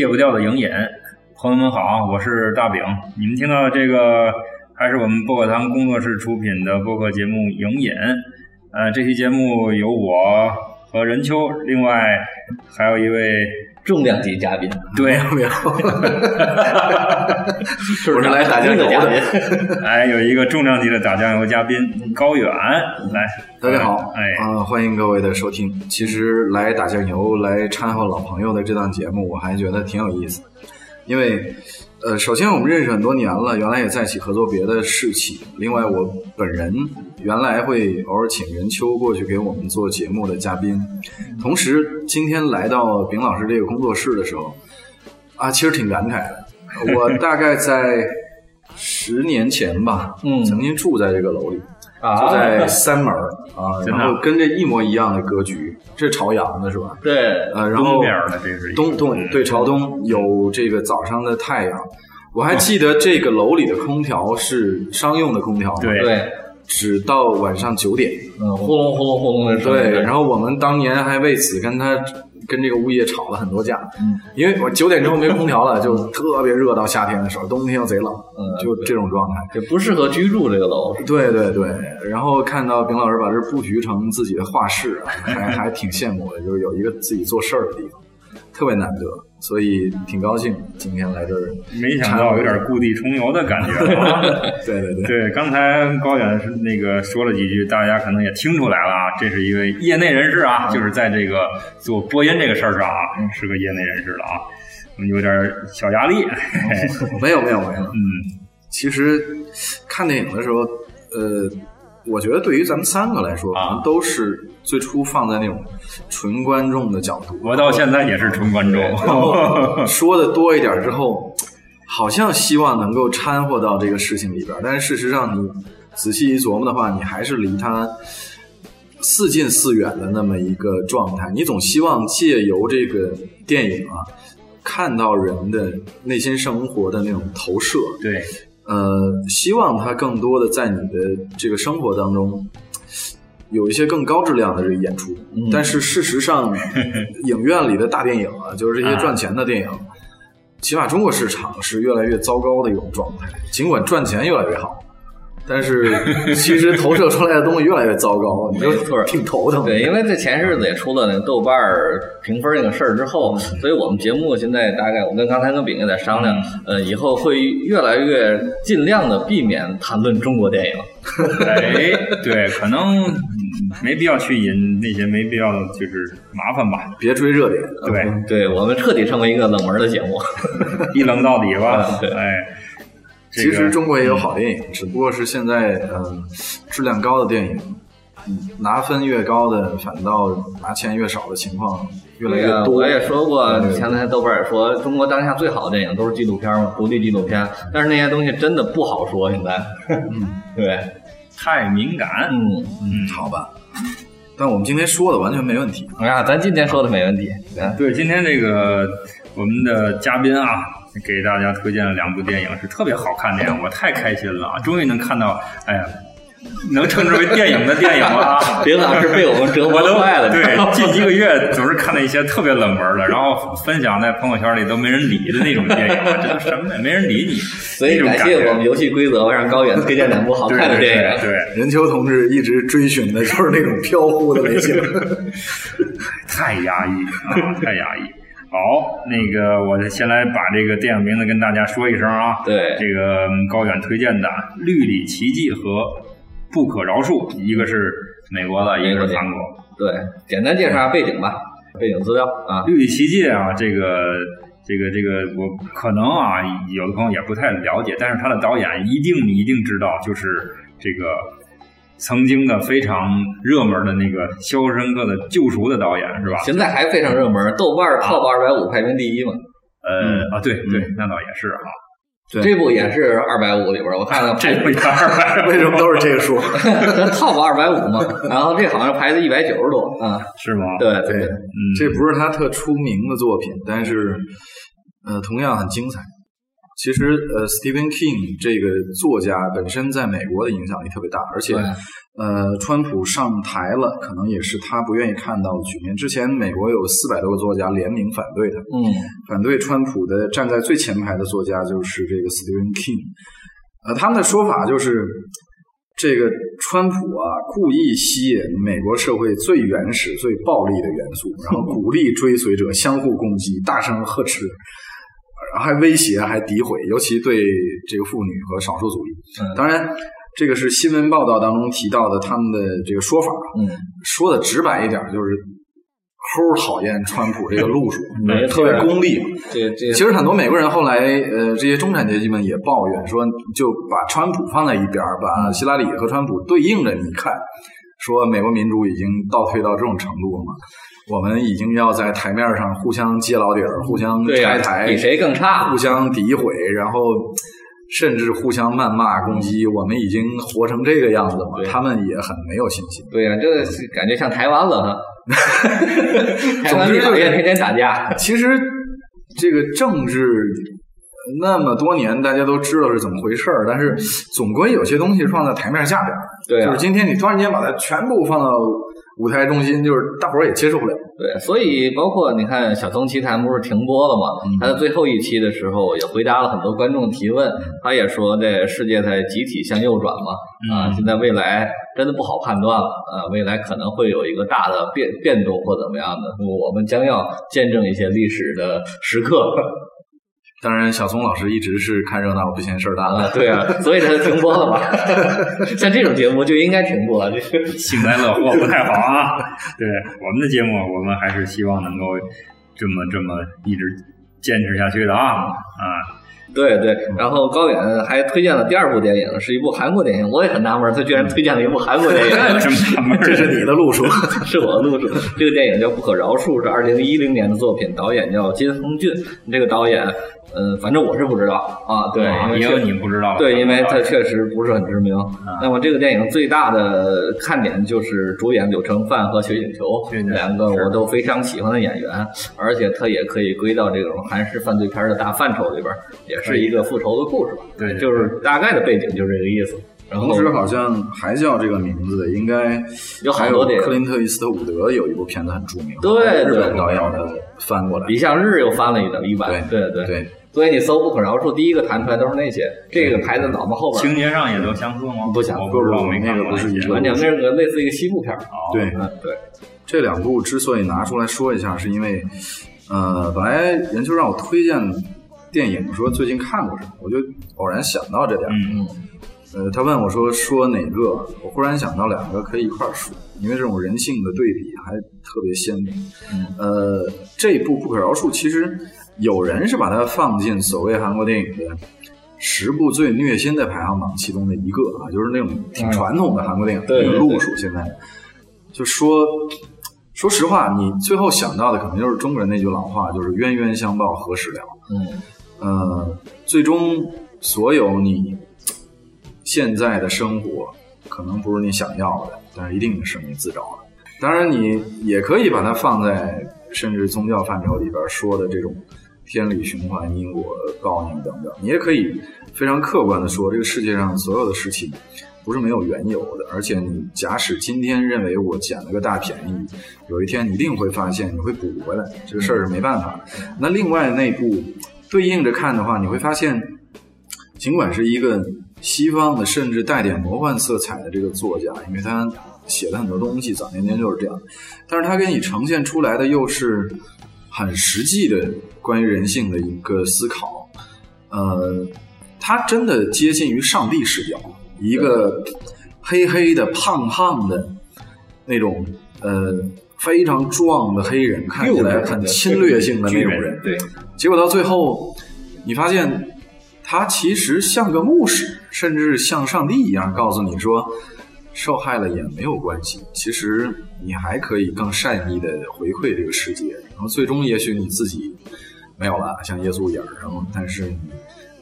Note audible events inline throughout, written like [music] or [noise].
戒不掉的影瘾，朋友们好，我是大饼。你们听到的这个还是我们薄荷糖工作室出品的播客节目《影瘾》。呃，这期节目有我和任秋，另外还有一位重量级嘉宾。对，没有，[laughs] 我是来打酱油的嘉宾。[laughs] 哎，有一个重量级的打酱油嘉宾高远，来，大家好，哎，啊，欢迎各位的收听。其实来打酱油、来掺和老朋友的这档节目，我还觉得挺有意思，因为。呃，首先我们认识很多年了，原来也在一起合作别的事情。另外，我本人原来会偶尔请任秋过去给我们做节目的嘉宾。同时，今天来到丙老师这个工作室的时候，啊，其实挺感慨的。我大概在十年前吧，嗯，曾经住在这个楼里。啊，就在三门啊，[laughs] 然后跟这一模一样的格局，这是朝阳的是吧？对，呃，然后东边的这是东东对朝东有这个早上的太阳，我还记得这个楼里的空调是商用的空调，对对，只到晚上九点，嗯，轰隆呼隆呼隆的声音。对，然后我们当年还为此跟他。跟这个物业吵了很多架，嗯，因为我九点之后没空调了，就特别热到夏天的时候，冬天又贼冷，嗯，就这种状态，就不适合居住这个楼。对对对，然后看到丙老师把这布局成自己的画室，还还挺羡慕的，就是有一个自己做事儿的地方，特别难得。所以挺高兴今天来这儿，没想到有点故地重游的感觉。[laughs] 对对对，对，刚才高远是那个说了几句，大家可能也听出来了啊，这是一位业内人士啊，就是在这个做播音这个事儿上啊，是个业内人士了啊，有点小压力。[laughs] 没有没有没有，嗯，其实看电影的时候，呃。我觉得对于咱们三个来说，可能都是最初放在那种纯观众的角度。我到现在也是纯观众。说的多一点之后，好像希望能够掺和到这个事情里边，但是事实上，你仔细一琢磨的话，你还是离他似近似远的那么一个状态。你总希望借由这个电影啊，看到人的内心生活的那种投射。对。呃，希望他更多的在你的这个生活当中有一些更高质量的这个演出，但是事实上，[laughs] 影院里的大电影啊，就是这些赚钱的电影，起码中国市场是越来越糟糕的一种状态，尽管赚钱越来越好。但是其实投射出来的东西越来越糟糕，没错，挺头疼。对，因为在前日子也出了那个豆瓣评分那个事儿之后，所以我们节目现在大概我跟刚才跟饼也在商量，呃，以后会越来越尽量的避免谈论中国电影。[laughs] 哎，对，可能没必要去引那些没必要的就是麻烦吧，别追热点。对，对我们彻底成为一个冷门的节目，[laughs] 一冷到底吧。对，哎。其实中国也有好电影，只不过是现在，嗯，质量高的电影，拿分越高的，反倒拿钱越少的情况越来越多。我也说过，前两天豆瓣也说，中国当下最好的电影都是纪录片嘛，独立纪录片。但是那些东西真的不好说，现在。嗯，[laughs] 对，太敏感。嗯嗯，好吧。但我们今天说的完全没问题。哎呀，咱今天说的没问题。对，今天这个我们的嘉宾啊。给大家推荐了两部电影，是特别好看的电影，我太开心了，终于能看到，哎呀，能称之为电影的电影了啊！[laughs] 林老师被我们折磨坏了，对，近一个月总是看那些特别冷门的，然后分享在朋友圈里都没人理的那种电影，这都什么呀？没人理你。[laughs] 所以感谢我们游戏规则，让高远推荐两部好看的电影。对，任秋同志一直追寻的就是那种飘忽的类型，[laughs] 太压抑啊，太压抑。好，那个我先来把这个电影名字跟大家说一声啊。对，这个高远推荐的《绿里奇迹》和《不可饶恕》，一个是美国的，一个是韩国。对，简单介绍下背景吧，背景资料啊，《绿里奇迹》啊，这个这个这个，我可能啊，有的朋友也不太了解，但是他的导演一定你一定知道，就是这个。曾经的非常热门的那个《肖申克的救赎》的导演是吧？现在还非常热门，豆瓣 top 二百五排名第一嘛。呃啊，对对，那倒也是哈。这部也是二百五里边，我看看这部也二百，为什么都是这个数？[laughs] top 二百五嘛。然后这好像排在一百九十多啊，是吗？对对，这不是他特出名的作品，但是呃，同样很精彩。其实，呃，Stephen King 这个作家本身在美国的影响力特别大，而且，呃，川普上台了，可能也是他不愿意看到的局面。之前美国有四百多个作家联名反对他，嗯，反对川普的站在最前排的作家就是这个 Stephen King，呃，他们的说法就是，这个川普啊，故意吸引美国社会最原始、最暴力的元素，然后鼓励追随者相互攻击、大声呵斥。然后还威胁，还诋毁，尤其对这个妇女和少数族裔。当然，这个是新闻报道当中提到的他们的这个说法。嗯，说的直白一点，就是齁讨厌川普这个路数，[laughs] 特别功利。这这，其实很多美国人后来，呃，这些中产阶级们也抱怨说，就把川普放在一边，把希拉里和川普对应着你看，说美国民主已经倒退到这种程度了吗？我们已经要在台面上互相揭老底儿，互相拆台，比谁更差，互相诋毁，然后甚至互相谩骂攻击。我们已经活成这个样子了，他们也很没有信心。对呀，这个感觉像台湾了哈。[laughs] 台湾就业天天打架。[laughs] 其实这个政治那么多年，大家都知道是怎么回事儿，但是总归有些东西放在台面下边。对，就是今天你突然间把它全部放到。舞台中心就是大伙儿也接受不了，对，所以包括你看小松奇谈不是停播了吗？他在最后一期的时候也回答了很多观众提问，他也说这世界在集体向右转嘛，啊，现在未来真的不好判断了，啊，未来可能会有一个大的变变动或怎么样的，我们将要见证一些历史的时刻。当然，小松老师一直是看热闹不嫌事儿大的。对啊，所以他就停播了嘛。[laughs] 像这种节目就应该停播，这幸灾乐祸不太好啊。对我们的节目，我们还是希望能够这么这么一直坚持下去的啊啊。对对，然后高远还推荐了第二部电影，是一部韩国电影。我也很纳闷，他居然推荐了一部韩国电影。[laughs] 什么纳闷？这是你的路数，[laughs] 是我的路数。这个电影叫《不可饶恕》，是二零一零年的作品，导演叫金亨俊。这个导演。嗯，反正我是不知道啊，对，因为你不知道，对，因为他确实不是很知名。那么这个电影最大的看点就是主演柳承范和薛景求两个我都非常喜欢的演员，而且他也可以归到这种韩式犯罪片的大范畴里边，也是一个复仇的故事吧。对，就是大概的背景就是这个意思。同时好像还叫这个名字的，应该有好多克林特·伊斯特伍德有一部片子很著名，对，日本导演的翻过来，比向日又翻了一个一版，对对对。所以你搜不可饶恕，第一个弹出来都是那些，这个排在脑子后边。情节上也都相似吗？不相似，我不知道没看过。完全那个类似一个西部片对，对。这两部之所以拿出来说一下，是因为，呃，本来任秋让我推荐电影，说最近看过什么，我就偶然想到这点。嗯。呃，他问我说说哪个，我忽然想到两个可以一块说，因为这种人性的对比还特别鲜明。嗯呃，这部《不可饶恕》其实。有人是把它放进所谓韩国电影的十部最虐心的排行榜其中的一个啊，就是那种挺传统的韩国电影的路数。现在就说，说实话，你最后想到的可能就是中国人那句老话，就是冤冤相报何时了。嗯，呃，最终所有你现在的生活可能不是你想要的，但是一定是你自找的。当然，你也可以把它放在甚至宗教范畴里边说的这种。天理循环、因果报应等等，你也可以非常客观的说，这个世界上所有的事情不是没有缘由的。而且，你假使今天认为我捡了个大便宜，有一天你一定会发现你会补回来，这个事儿是没办法。那另外那部对应着看的话，你会发现，尽管是一个西方的，甚至带点魔幻色彩的这个作家，因为他写了很多东西，早年间就是这样，但是他给你呈现出来的又是。很实际的关于人性的一个思考，呃，他真的接近于上帝视角，一个黑黑的、胖胖的那种，呃，非常壮的黑人，看起来很侵略性的那种人。对，结果到最后，你发现他其实像个牧师，甚至像上帝一样，告诉你说。受害了也没有关系，其实你还可以更善意的回馈这个世界，然后最终也许你自己没有了，像耶稣一样，然后但是你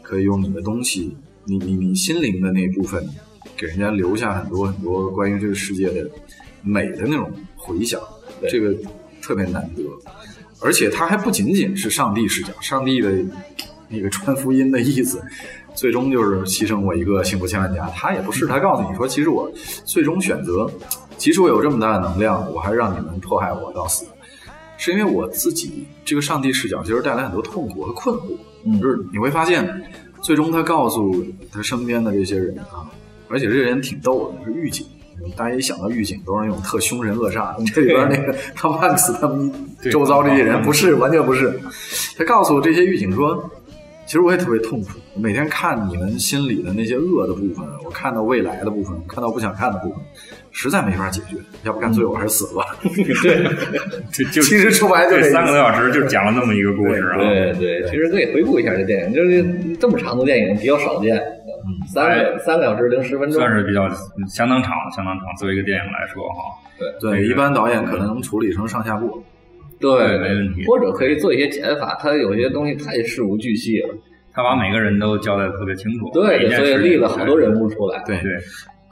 可以用你的东西，你你你心灵的那部分，给人家留下很多很多关于这个世界的美的那种回响，这个特别难得，而且它还不仅仅是上帝视角，上帝的那个传福音的意思，最终就是牺牲我一个幸福千万家。他也不是，他告诉你说，其实我最终选择，即使我有这么大的能量，我还让你们迫害我到死，是因为我自己这个上帝视角其实带来很多痛苦和困惑。嗯就是你会发现，最终他告诉他身边的这些人啊，而且这些人挺逗的，是狱警。大家一想到狱警，都是那种特凶神恶煞的。这里边那个汤姆汉克斯他们周遭这些人，嗯不是，完全不是。他告诉这些狱警说，其实我也特别痛苦，每天看你们心里的那些恶的部分，我看到未来的部分，看到不想看的部分，实在没法解决，要不干脆我还是死了吧。就 [laughs] 就其实说白了就三个多小时就讲了那么一个故事啊。对对，其实可以回顾一下这电影，就是这么长的电影比较少见，嗯三个三个小时零十分钟，算是比较相当长，相当长。作为一个电影来说，哈，对对，一般导演可能能处理成上下部。对没问题。或者可以做一些减法，他有些东西太事无巨细了，他把每个人都交代的特别清楚，对对，所以立了好多人物出来，对，对，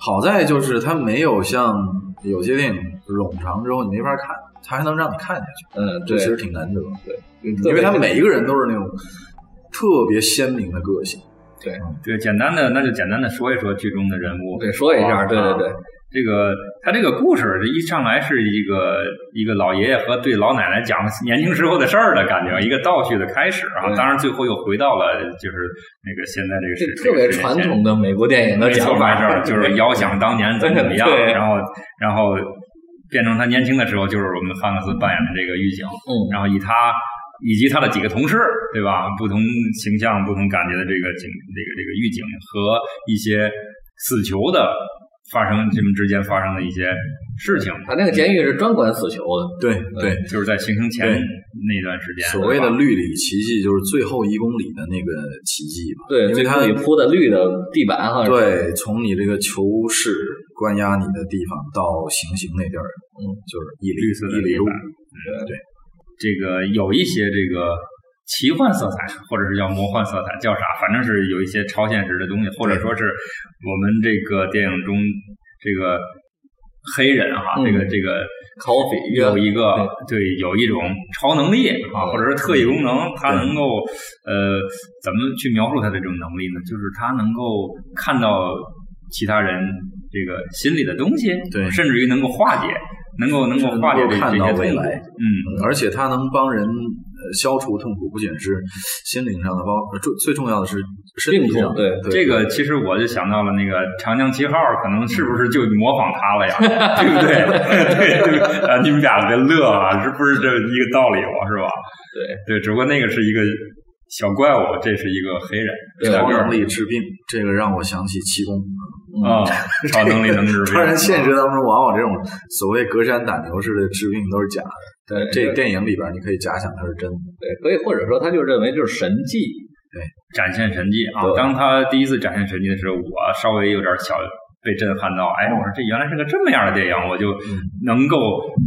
好在就是它没有像有些电影冗长之后你没法看，它还能让你看下去，嗯，这其，实挺难得。对，因为他每一个人都是那种特别鲜明的个性。对对，简单的那就简单的说一说剧中的人物，对说一下，对对对。啊，这个他这个故事这一上来是一个一个老爷爷和对老奶奶讲年轻时候的事儿的感觉，一个倒叙的开始啊，当然最后又回到了就是那个现在这个是特别传统的美国电影的讲法，就是遥想当年怎么怎么样，然后然后变成他年轻的时候，就是我们汉克斯扮演的这个狱警，嗯然后以他以及他的几个同事，对吧？不同形象、不同感觉的这个警、这个这个狱警和一些死囚的发生，他们之间发生的一些事情，他那个监狱是专管死囚的，对对，就是在行刑前那段时间，所谓的绿里奇迹就是最后一公里的那个奇迹吧。对，因为它最后里铺的绿的地板哈，对，从你这个囚室关押你的地方到行刑那地儿，嗯，就是一里绿色的一里路。地板。这个有一些这个奇幻色彩，或者是叫魔幻色彩，叫啥？反正是有一些超现实的东西，或者说是我们这个电影中这个黑人哈，嗯。这个这个 Coffee 有一个对。有一种超能力啊，嗯或者是特异功能，它能够呃怎么去描述它的这种能力呢？就是它能够看到其他人这个心里的东西，对。甚至于能够化解，能够能够化解这些未来。嗯。而且它能帮人呃消除痛苦，不仅是心灵上的，包呃最最重要的是身体上的。病痛对对这个其实我就想到了那个《长江七号》，可能是不是就模仿他了呀？[laughs] 对不对？对对啊，你们俩别乐啊，是不是这一个道理嘛？是吧？对对，只不过那个是一个小怪物，这是一个黑人，超能力治病，这个让我想起气功。啊，超能力能治病。[laughs] 当然，现实当中往往这种所谓隔山打牛式的治病都是假的，但对这电影里边你可以假想它是真的。对，可以或者说他就认为就是神迹，对展现神迹啊！当他第一次展现神迹的时候，我稍微有点小被震撼到。哎，我说这原来是个这么样的电影，我就能够，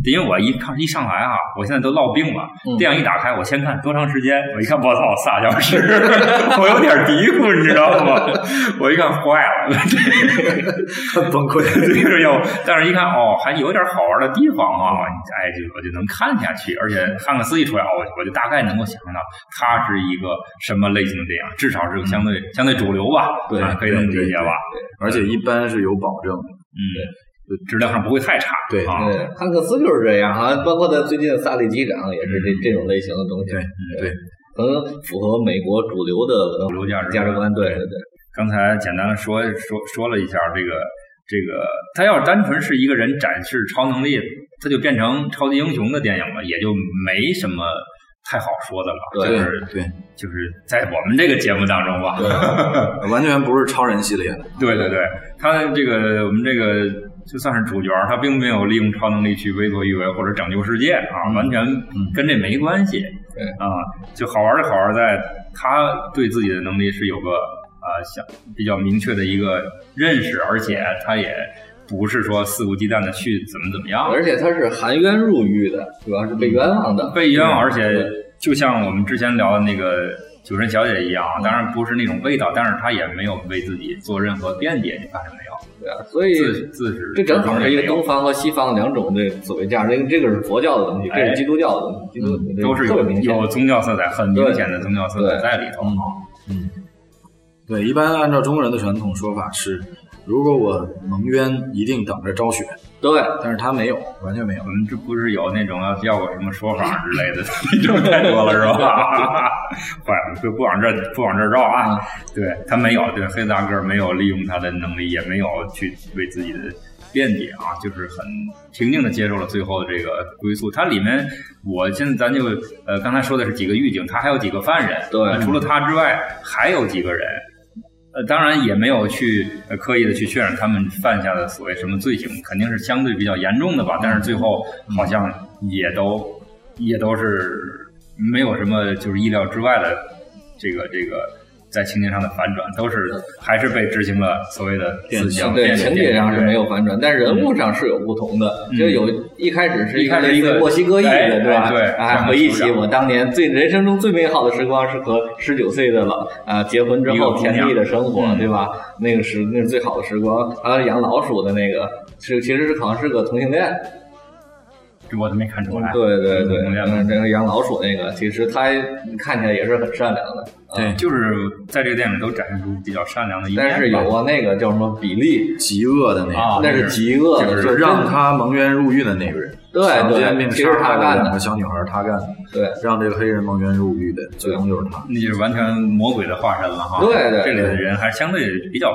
因为我一看一上来啊，我现在都落病了。嗯电影一打开，我先看多长时间，我一看，我操，仨小时，[laughs] 我有点嘀咕，你知道吗？我一看坏了，[laughs] 很崩溃。这个要，但是一看哦，还有点好玩的地方啊，哎，就我就能看下去。而且汉克斯一出来，我，我就大概能够想象到他是一个什么类型的电影，至少是个相对相对主流吧，对啊可以这么理解吧？而且一般是有保证的。嗯，质量上不会太差，对啊，对，汉克斯就是这样啊，包括他最近的《萨利机长》也是这这种类型的东西，对对，可能符合美国主流的主流价值价值观，对对对，刚才简单的说说说了一下这个这个，他要是单纯是一个人展示超能力，他就变成超级英雄的电影了，也就没什么太好说的了。对就是对，就是在我们这个节目当中吧，[laughs] 完全不是超人系列的。对对对，他这个我们这个就算是主角，他并没有利用超能力去为所欲为或者拯救世界啊，完全跟这没关系。对啊，就好玩就好玩在他对自己的能力是有个啊想比较明确的一个认识，而且他也不是说肆无忌惮的去怎么怎么样，而且他是含冤入狱的，主要是被冤枉的，被冤枉，而且就像我们之前聊的那个。酒神小姐一样，当然不是那种味道，但是他也没有为自己做任何辩解，你发现没有？对啊，所以自自始这正好是一个东方和西方两种的所谓价值，这个这个是佛教的东西，这是基督教的东西，基督嗯都是有明显有宗教色彩，很明显的宗教色彩在里头。嗯。对，一般按照中国人的传统说法是，如果我蒙冤，一定等着昭雪，对。但是他没有，完全没有我。们这不是有那种要要个什么说法之类的 [laughs] 那种太多了是吧？[laughs] 不就不往这儿不往这儿绕啊！对他没有，对黑子大个儿没有利用他的能力，也没有去为自己的辩解啊，就是很平静的接受了最后的这个归宿。它里面，我现在咱就呃刚才说的是几个狱警，他还有几个犯人，对呃除了他之外还有几个人。呃，当然也没有去呃刻意的去渲染他们犯下的所谓什么罪行，肯定是相对比较严重的吧。但是最后好像也都也都是没有什么就是意料之外的这个这个在情节上的反转，都是还是被执行了所谓的思想。对，情节上是没有反转，但人物上是有不同的。就有一开始是一开始一个墨西哥裔哎的，对吧？哎对啊，回忆起我当年最人生中最美好的时光是和十九岁的老啊结婚之后甜蜜的生活，嗯对吧？那个是那是最好的时光。还有养老鼠的那个，是其实是好像是个同性恋。这我都没看出来。对对对，嗯，这个养老鼠那个，其实他看起来也是很善良的。啊对，就是在这个电影里都展现出比较善良的一面。但是有啊，那个叫什么比利，极恶的那个，啊那是极恶的，就是让他蒙冤入狱的那个人，对强奸对，并其实他干的两个，小女孩，他干的，对。让这个黑人蒙冤入狱的，最终就是他。那就是完全魔鬼的化身了哈。对对这里的人还是相对比较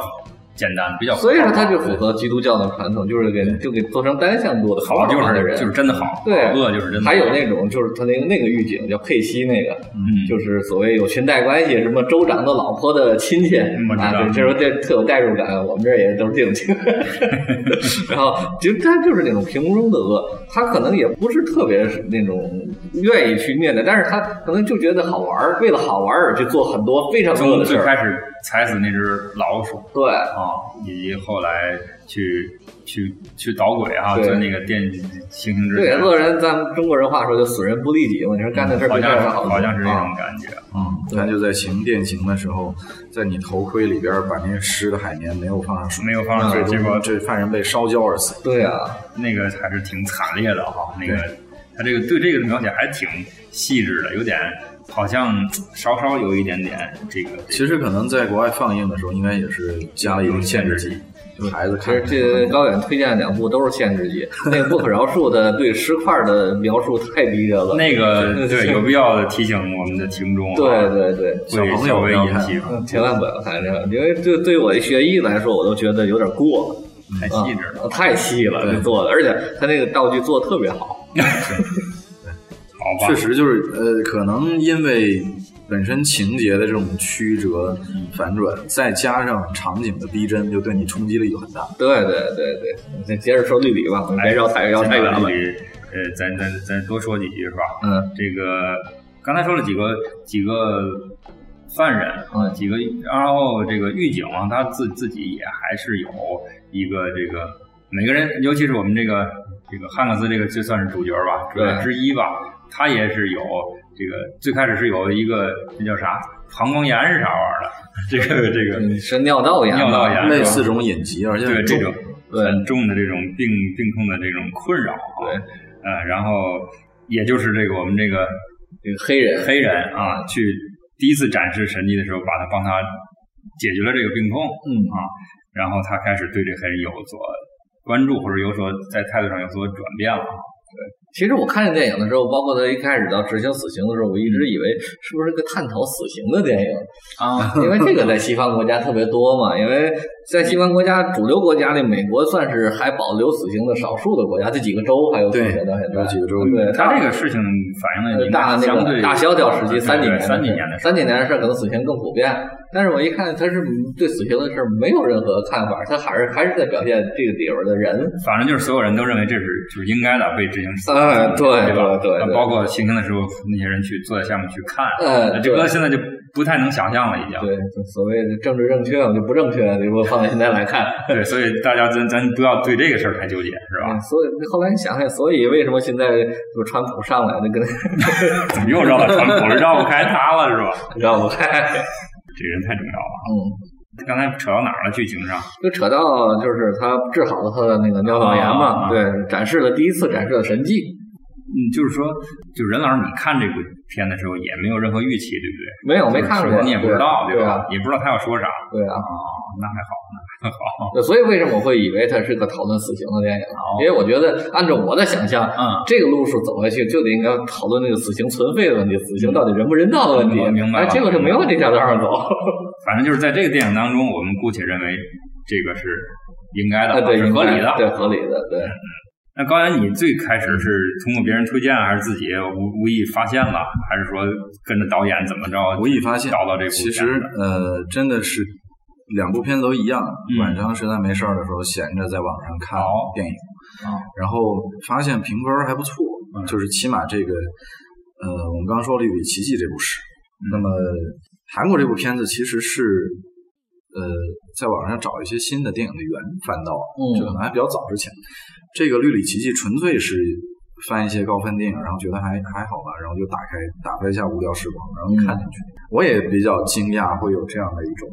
简单，比较所以说他就符合基督教的传统，就是给就给做成单向度的好就的人，是就是真的好，对，恶就是真的。还有那种就是他那个那个狱警叫佩西那个，嗯，就是所谓有裙带关系，什么州长的老婆的亲戚啊，对，这时候这特有代入感，我们这儿也都是这种情况。[laughs] [laughs] 然后其实他就是那种平庸的恶，他可能也不是特别那种愿意去面对，但是他可能就觉得好玩儿，为了好玩儿而去做很多非常恶的事开始踩死那只老鼠。对，啊，以及后来去去去捣鬼啊，对就那个电星星之对，恶人咱们中国人话说就死人不利己嘛，你说干的事儿好像是好像是这啊种感觉。嗯，他就在行电刑的时候，在你头盔里边把那个湿的海绵没有放上水，没有放上水，结果这犯人被烧焦而死。对啊，那个还是挺惨烈的哈。那个他这个对这个的描写还挺细致的，有点好像稍稍有一点点这个。其实可能在国外放映的时候，应该也是加了一种限制级，就孩子其看实这高远推荐的两部都是限制级，那个不可饶恕的对尸块的描述太逼真了。那个对 [laughs] 有必要的提醒我们的听众啊，对对对，小朋友不要看引起嗯千万不要看这个，因为这对我的学艺来说，我都觉得有点过了。太啊细致了。太细了，这做的，而且他那个道具做的特别好。[laughs] 好吧，确实就是呃，可能因为本身情节的这种曲折反转，再加上场景的逼真，就对你冲击力就很大。对对对对，再接着说绿里吧，我们别绕太绕太远了。呃，咱咱咱多说几句是吧？嗯，这个刚才说了几个几个犯人啊，几个，然后这个狱警啊，他自自己也还是有一个这个每个人，尤其是我们这个这个汉克斯这个就算是主角吧，主角之一吧，他也是有这个最开始是有一个那叫啥膀胱炎是啥玩意儿的，这 [laughs] 个这个。嗯是尿道炎，尿道炎。类似这种隐疾，而且对这种很重的这种病病痛的这种困扰啊，对，呃，然后也就是这个我们这个这个黑人。黑人啊，去第一次展示神迹的时候，把他帮他解决了这个病痛，嗯。啊，然后他开始对这黑人有所关注，或者有所在态度上有所转变了啊。其实我看这电影的时候，包括他一开始到执行死刑的时候，我一直以为是不是个探讨死刑的电影啊，[laughs] 因为这个在西方国家特别多嘛。因为在西方国家主流国家里，美国算是还保留死刑的少数的国家，这几个州还有死刑到现在有几个州对，他这个事情反映了大那个该相对大萧条时期对对三几年的三几年的事三几年的事，可能死刑更普遍。但是我一看，他是对死刑的事没有任何看法，他还是还是在表现这个里边的人。反正就是所有人都认为这是就是应该的被执行死 [laughs] 刑，哎对对吧？对包括行刑的时候，那些人去坐在下面去看，嗯，这个现在就不太能想象了，已经。对，所谓的政治正确就不正确，如果放在现在来看，[laughs] 对，所以大家咱咱不要对这个事儿太纠结，是吧？所以后来你想想，所以为什么现在就川普上来，就跟 [laughs] 怎么又绕到川普，绕不开他了，是吧？绕不开，这个人太重要了。嗯。刚才扯到哪儿了？剧情上就扯到就是他治好了他的那个尿道炎嘛，对，展示了第一次展示了神迹。嗯，就是说，就任老师，你看这部片的时候也没有任何预期，对不对？没有，没看过，你也不知道，对吧？也不知道他要说啥。对啊，那还好，那还好。所以为什么我会以为它是个讨论死刑的电影？因为我觉得按照我的想象，嗯，这个路数走下去就得应该讨论那个死刑存废的问题，死刑到底人不人道的问题。明白？哎，结果就没往这条道上走。反正就是在这个电影当中，我们姑且认为这个是应该的，对，是合理的，对，合理的，对。那高原，你最开始是通过别人推荐，还是自己无无意发现了，还是说跟着导演怎么着无意发现找到这部？其实呃，真的是两部片子都一样。晚上实在没事儿的时候，闲着在网上看电影，然后发现评分还不错，就是起码这个呃，我们刚说《了一笔奇迹》这部是，那么韩国这部片子其实是呃，在网上找一些新的电影的源翻到，这可能还比较早之前。这个《绿里奇迹》纯粹是翻一些高分电影，然后觉得还还好吧，然后就打开打开一下无聊时光，然后看进去。我也比较惊讶会有这样的一种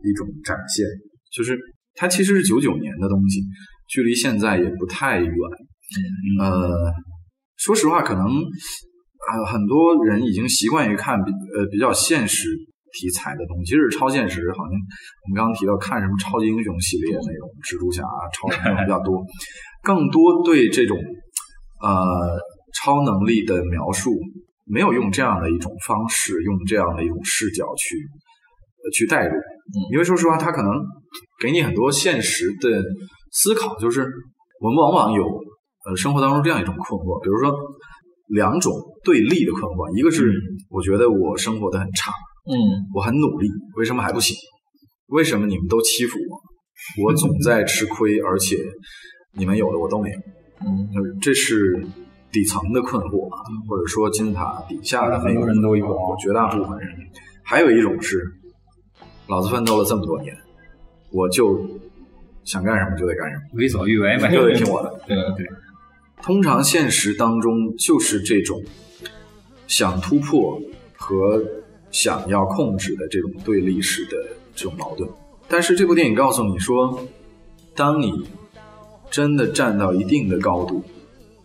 一种展现，就是它其实是九九年的东西，距离现在也不太远。呃，说实话，可能啊很多人已经习惯于看比呃比较现实题材的东西，其实超现实，好像我们刚刚提到看什么超级英雄系列那种蜘蛛侠、超人比较多。更多对这种呃超能力的描述，没有用这样的一种方式，用这样的一种视角去呃去带入，因为说实话，他可能给你很多现实的思考，就是我们往往有呃生活当中这样一种困惑，比如说两种对立的困惑，一个是我觉得我生活的很差，嗯，我很努力，为什么还不行？为什么你们都欺负我？我总在吃亏，而且。你们有的我都没有，嗯，这是底层的困惑啊，或者说金字塔底下的很多人都有，绝大部分人。还有一种是，老子奋斗了这么多年，我就想干什么就得干什么，为所欲为，就得听我的。对对。通常现实当中就是这种想突破和想要控制的这种对立式的这种矛盾。但是这部电影告诉你说，当你真的站到一定的高度，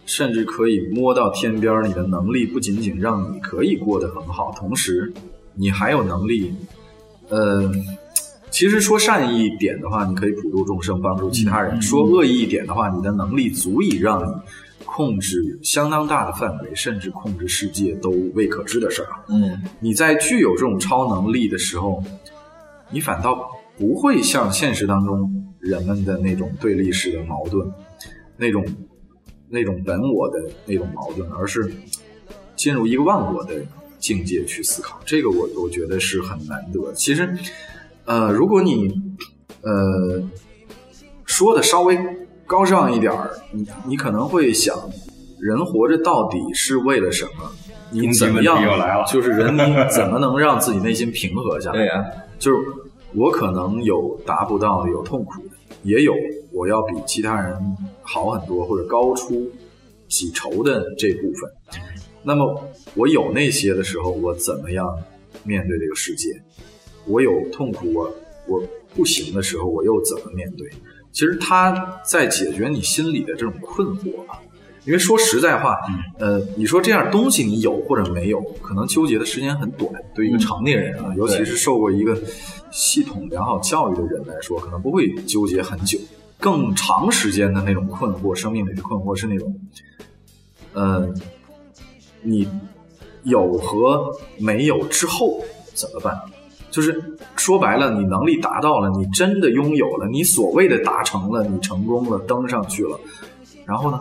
甚至可以摸到天边你的能力不仅仅让你可以过得很好，同时你还有能力。呃，其实说善意一点的话，你可以普度众生，帮助其他人；说恶意一点的话，你的能力足以让你控制相当大的范围，甚至控制世界都未可知的事儿。嗯，你在具有这种超能力的时候，你反倒不会像现实当中。人们的那种对立式的矛盾，那种那种本我的那种矛盾，而是进入一个忘我的境界去思考，这个我我觉得是很难得。其实，呃，如果你呃说的稍微高尚一点儿，你你可能会想，人活着到底是为了什么？你怎么样？就是人民怎么能让自己内心平和下来？对呀，就是。我可能有达不到有痛苦，也有我要比其他人好很多或者高出几筹的这部分。那么我有那些的时候，我怎么样面对这个世界？我有痛苦，我我不行的时候，我又怎么面对？其实他在解决你心里的这种困惑吧。因为说实在话，呃，你说这样东西你有或者没有，可能纠结的时间很短。对于一个成年人啊，尤其是受过一个系统良好教育的人来说，可能不会纠结很久。更长时间的那种困惑，生命里的困惑是那种，呃，你有和没有之后怎么办？就是说白了，你能力达到了，你真的拥有了，你所谓的达成了，你成功了，登上去了，然后呢？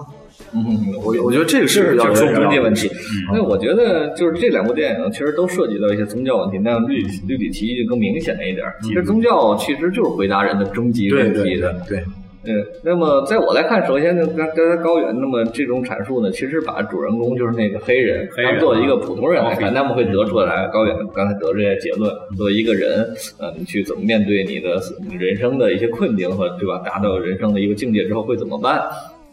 嗯，我我觉得这个是比较重要的问题。那我觉得就是这两部电影其实都涉及到一些宗教问题，那绿绿里奇就更明显一点。其实宗教其实就是回答人的终极问题的。对，嗯，那么在我来看，首先呢，刚刚才高远那么这种阐述呢，其实把主人公就是那个黑人，黑人当做一个普通人来看，啊那么会得出来高远刚才得这些结论。作为一个人，呃，你去怎么面对你的人生的一些困境和对吧？达到人生的一个境界之后会怎么办？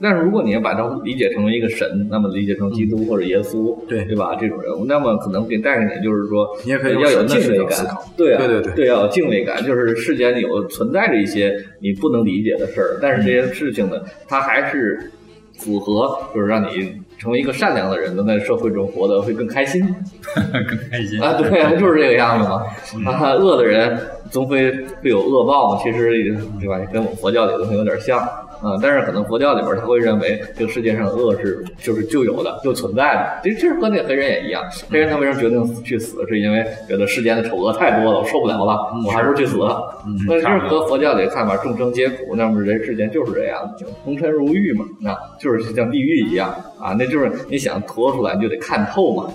但是如果你要把它理解成为一个神，那么理解成基督或者耶稣，对对吧？这种人物，那么可能给带给你就是说，你也可以要有敬畏感对啊，对对对对，要有敬畏感，就是世间有存在着一些你不能理解的事儿，但是这些事情呢，它还是符合，就是让你成为一个善良的人，能在社会中活得会更开心 [laughs] 更开心啊！对啊，就是这个样子嘛。啊，恶的人终会会有恶报嘛，其实也对吧？跟我们佛教里的东西有点像啊，但是可能佛教里边他会认为这个世界上恶是就是就有的，就存在的。其实和那个黑人也一样，黑人他为什么决定去死，是因为觉得世间的丑恶太多了，我受不了了，我还是去死了。那就是和佛教里的看法，众生皆苦，那么人世间就是这样的，红尘如玉嘛，那就是像地狱一样啊，那就是你想脱出来，你就得看透嘛。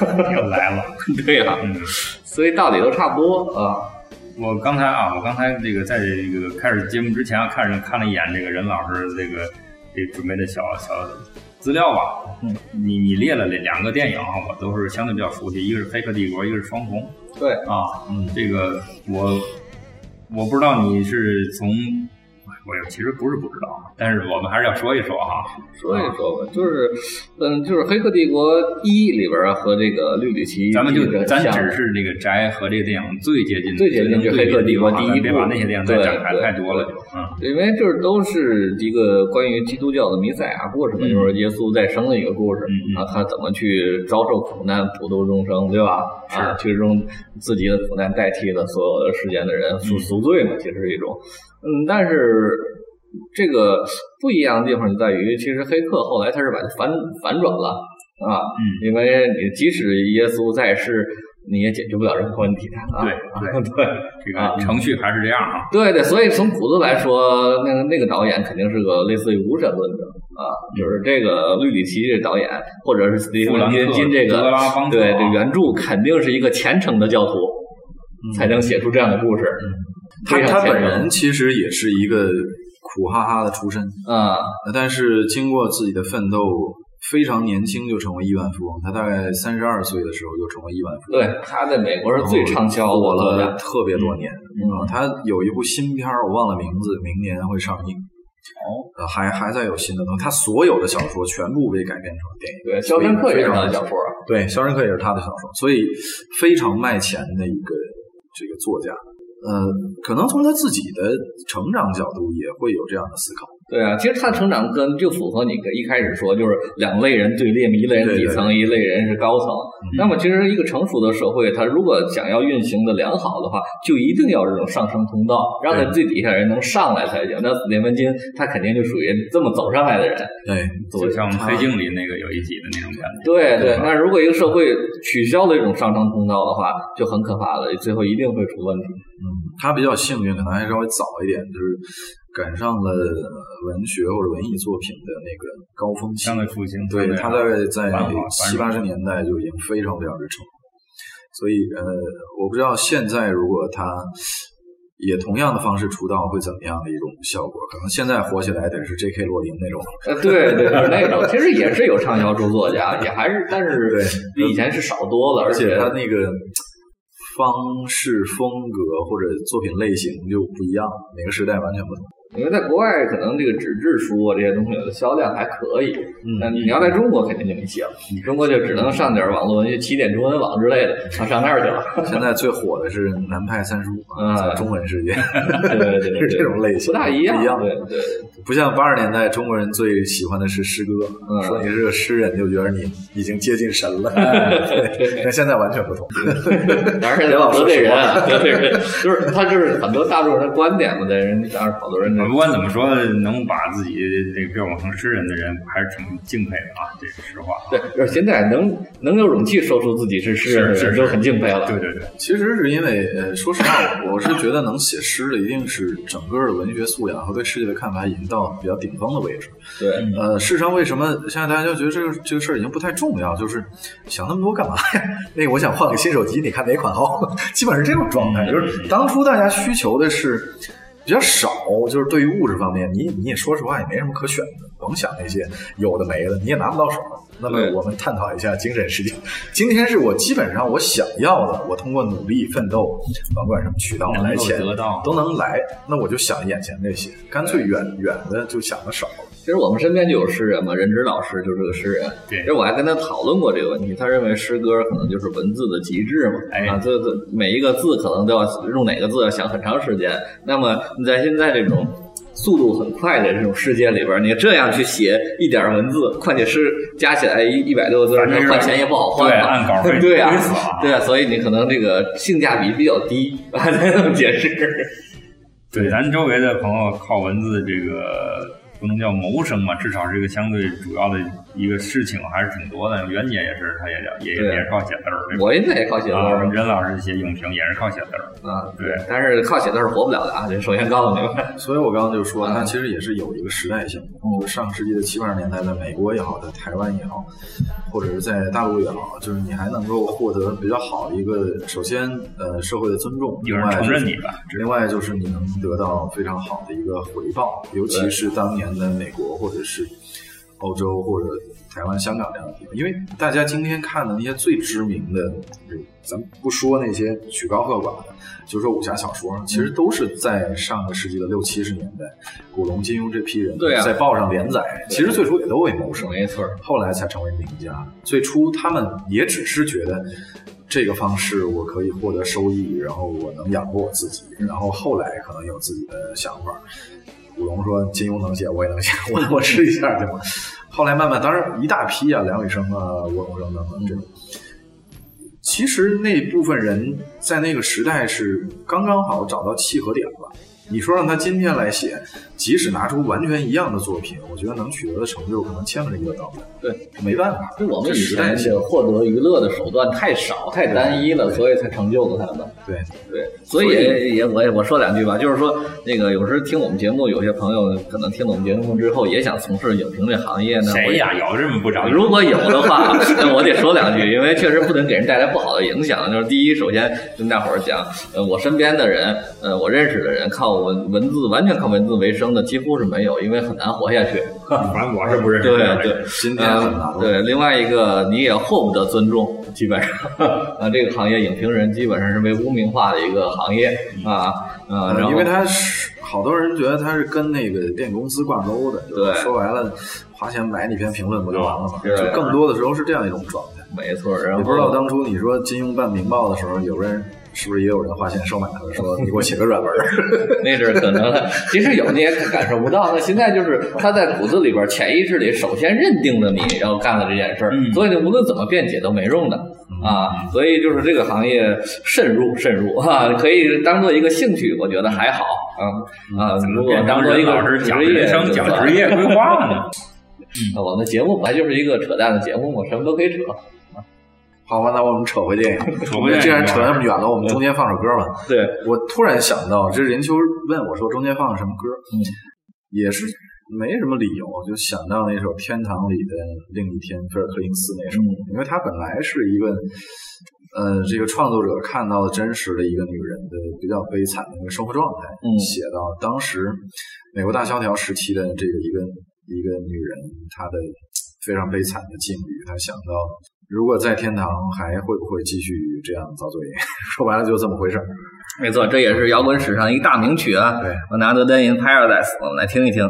[laughs] 又来了。对呀、嗯，所以道理都差不多啊。我刚才啊，我刚才这个在这个开始节目之前啊，看着看了一眼这个任老师这个这准备的小小资料吧。嗯，你你列了两个电影啊，我都是相对比较熟悉，一个是《黑客帝国》，一个是《双瞳》对，啊。嗯，这个我我不知道你是从。我也其实不是不知道，但是我们还是要说一说哈。说一说吧，就是，嗯，就是《黑客帝国一》里边啊，和这个绿里奇，咱们就咱只是这个宅和这个电影最接近的、最接近就能黑客帝国第一部别把那些电影再对展开太多了，就嗯。因为就是都是一个关于基督教的弥赛亚故事嘛，嗯就是耶稣再生的一个故事啊，他怎么去遭受苦难，普度众生，对吧？啊，其中自己的苦难代替了所有的世间的人赎赎罪嘛，其实是一种，嗯，但是这个不一样的地方就在于，其实黑客后来他是把它反反转了啊，嗯因为你即使耶稣在世，你也解决不了任何问题的啊，对啊对。[laughs] 这啊个程序还是这样啊。对对，所以从骨子来说，那个那个导演肯定是个类似于无神论者啊，就是这个绿里奇这导演，或者是斯蒂芬金这个对啊这原著肯定是一个虔诚的教徒，才能写出这样的故事。他他本人其实也是一个苦哈哈的出身，啊，呃但是经过自己的奋斗，非常年轻就成为亿万富翁。他大概三十二岁的时候就成为亿万富翁，对，他在美国是最畅销火的了特别多年。嗯啊，他有一部新片儿，我忘了名字，明年会上映。哦，呃，还还在有新的东西。他所有的小说全部被改编成了电影。对，《肖申克》也是他的小说啊。对，《肖申克》也是他的小说，所以非常卖钱的一个这个作家。呃，可能从他自己的成长角度也会有这样的思考。对啊，其实他的成长跟就符合你一开始说，就是两类人对立，一类人底层，一类人是高层。那么其实一个成熟的社会，它如果想要运行的良好的话，就一定要这种上升通道，让他最底下人能上来才行。那斯蒂文金他肯定就属于这么走上来的人。对，就像《黑镜》里那个有一集的那种感觉。对对，那如果一个社会取消了这种上升通道的话，就很可怕了，最后一定会出问题。嗯，他比较幸运，可能还稍微早一点，就是赶上了文学或者文艺作品的那个高峰期。相对复兴，对他大概在七八十年代就已经非常非常之成功，所以呃，我不知道现在如果他也同样的方式出道会怎么样的一种效果？可能现在火起来得是 J.K. 罗琳那种，呃，对对，是那种，其实也是有畅销书作家，也还是，但是比以前是少多了，而且且他那个方式、风格或者作品类型就不一样，每个时代完全不同。因为在国外可能这个纸质书啊这些东西的销量还可以，嗯那你要在中国肯定就没戏了，中国就只能上点网络文学起点中文网之类的，上上那儿去了。[laughs] 现在最火的是南派三叔啊在中文世界，对对对对，[laughs] 是这种类型，不大一样，不一样。对对，不像八十年代中国人最喜欢的是诗歌，嗯说你是个诗人就觉得你已经接近神了。[laughs] 对但现在完全不同。[laughs] 当然老得罪人啊，得罪人，就是他就是很多大众人的观点嘛，在人当然好多人不管怎么说，能把自己这个标榜成诗人的人，还是挺敬佩的啊，这是实话。对，就是现在能能有勇气说出自己是诗人的是就很敬佩了。对对对，其实是因为，呃，说实话，我我是觉得能写诗的，一定是整个的文学素养和对世界的看法已经到比较顶峰的位置。对，呃，事实上，为什么现在大家就觉得这个这个事儿已经不太重要？就是想那么多干嘛呀？[laughs] 那个，我想换个新手机，你看哪款好？[laughs] 基本是这种状态。就是当初大家需求的是，比较少，就是对于物质方面，你你也说实话也没什么可选的，甭想那些有的没的，你也拿不到手。那么我们探讨一下精神世界。今天是我基本上我想要的，我通过努力奋斗，甭管什么渠道来钱得到都能来，那我就想眼前这些，干脆远远的就想的少了。其实我们身边就有诗人嘛，任直老师就是个诗人。对其实我还跟他讨论过这个问题，他认为诗歌可能就是文字的极致嘛，哎啊，这这每一个字可能都要用哪个字要想很长时间。那么你在现在这种速度很快的这种世界里边，你这样去写一点文字，况且诗加起来一一百多个字，那换钱也不好换对嘛。按稿费对啊对啊，所以你可能这个性价比比较低，才这么解释。对，咱周围的朋友靠文字这个不能叫谋生嘛，至少是一个相对主要的一个事情还是挺多的。袁姐也是，她也也也是靠写字儿，我现在也靠写字啊，儿任老师写影评也是靠写字儿。啊，对，但是靠写字儿活不了的啊，这首先告诉你们。[laughs] 所以我刚刚就说，嗯它其实也是有一个时代性的。就是上个世纪的七八十年代，在美国也好，在台湾也好，或者是在大陆也好，就是你还能够获得比较好的一个，首先呃社会的尊重，有人另外承认你吧？另外就是你能得到非常好的一个回报，尤其是当年的美国或者是欧洲或者台湾、香港这样的地方，因为大家今天看的那些最知名的，这咱不说那些曲高和寡的，就说武侠小说，其实都是在上个世纪的六七十年代，古龙、金庸这批人在报上连载，其实最初也都为谋生，没错，后来才成为名家。最初他们也只是觉得这个方式我可以获得收益，然后我能养活我自己，然后后来可能有自己的想法。古龙说金庸能写，我也能写，我我试一下行吗？后来慢慢，当然一大批啊，梁羽生啊、吴荣生等等这种。其实那部分人在那个时代是刚刚好找到契合点了。你说让他今天来写，即使拿出完全一样的作品，我觉得能取得的成就可能千分之一都到不了。对，没办法，就我们以这时代前获得娱乐的手段太少、太单一了，所以才成就了他们。对，对，所以也也我也我说两句吧，就是说那个有时听我们节目，有些朋友可能听了我们节目之后也想从事影评这行业呢。谁呀？有这么不着急？如果有的话，[laughs] 那我得说两句，因为确实不能给人带来不好的影响。就是第一，首先跟大伙儿讲，呃，我身边的人，呃，我认识的人，靠文文字完全靠文字为生的几乎是没有，因为很难活下去。[laughs] 反正我是不认识对对。，今天很难。呃对，另外一个你也获不得尊重，基本上 [laughs] 啊，这个行业影评人基本上是被污名化的一个行业啊啊，然后呃因为他是好多人觉得他是跟那个电影公司挂钩的，就是对说白了，花钱买你篇评论不就完了吗？对就更多的时候是这样一种状态。没错，然后也不知道当初你说金庸办《明报》的时候，有人是不是也有人花钱收买他，说你给我写个软文儿？[laughs] 那是可能的。其实有你也感受不到，那现在就是他在骨子里边、潜意识里首先认定了你要干了这件事儿，嗯所以你无论怎么辩解都没用的。啊，所以就是这个行业慎入慎入 [laughs] 啊，可以当做一个兴趣，我觉得还好啊啊。如果当做一个老师讲职业人生、讲职业规划呢？啊 [laughs] 我们节目本来就是一个扯淡的节目嘛，什么都可以扯。好吧，那我们扯回电影。[laughs] 扯回既然扯那么远了，我们中间放首歌吧。对，我突然想到，这任秋问我说中间放什么歌，嗯，也是没什么理由，就想到那首《天堂里的另一天》菲尔克林斯那首，嗯因为他本来是一个，呃，这个创作者看到了真实的一个女人的比较悲惨的一个生活状态，嗯写到当时美国大萧条时期的这个一个一个女人她的非常悲惨的境遇，她想到如果在天堂还会不会继续这样遭罪？[laughs] 说白了就这么回事儿。没错，这也是摇滚史上一大名曲啊。对，Another Day in Paradise，我们来听一听。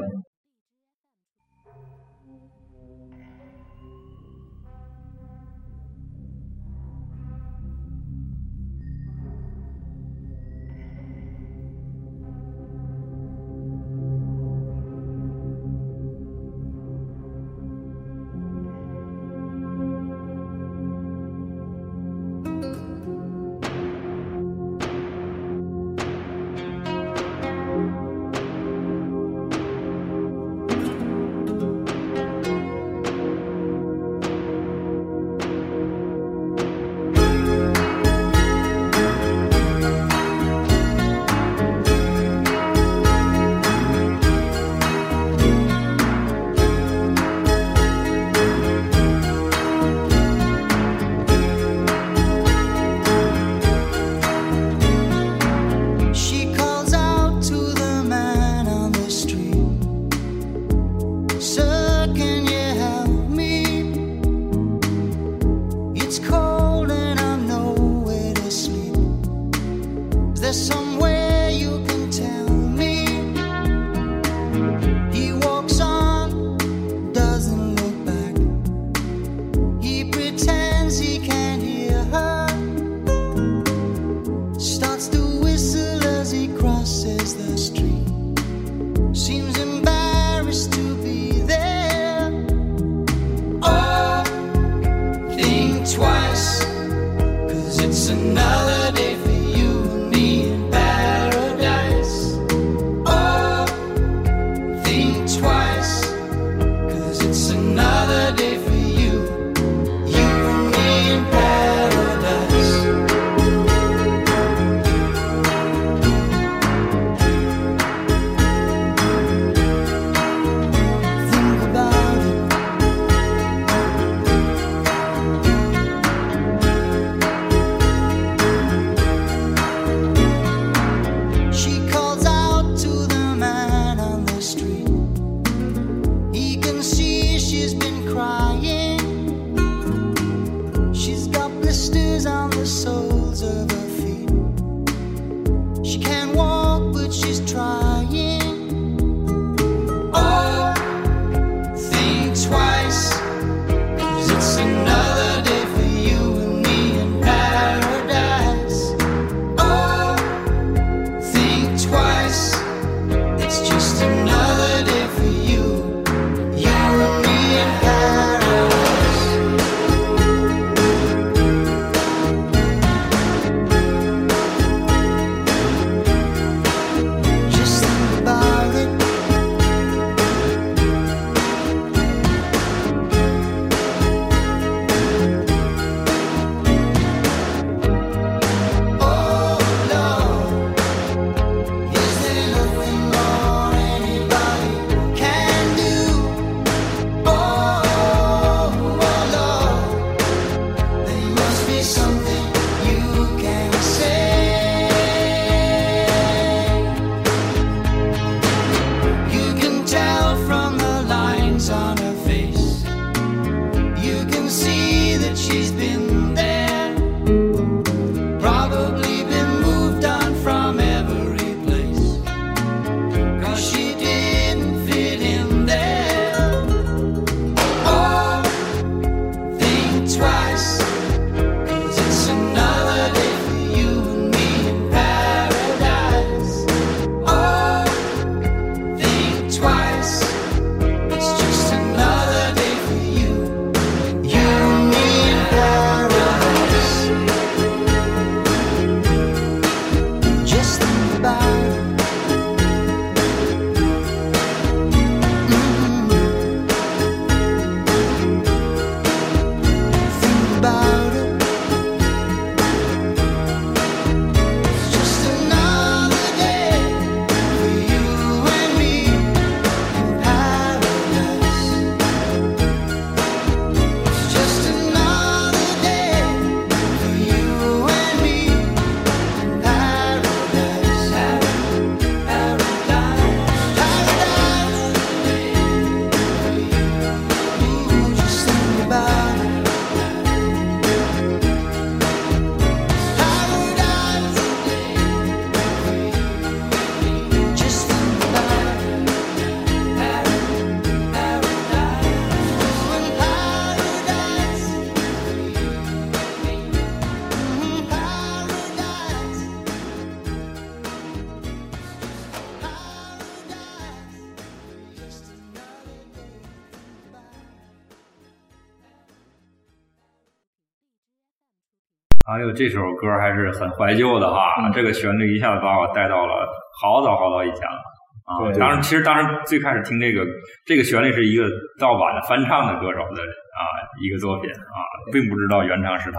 呦，这首歌还是很怀旧的哈，嗯这个旋律一下子把我带到了好早好早以前了。啊，当然，其实当时最开始听这个这个旋律是一个盗版的翻唱的歌手的啊一个作品啊，并不知道原唱是他。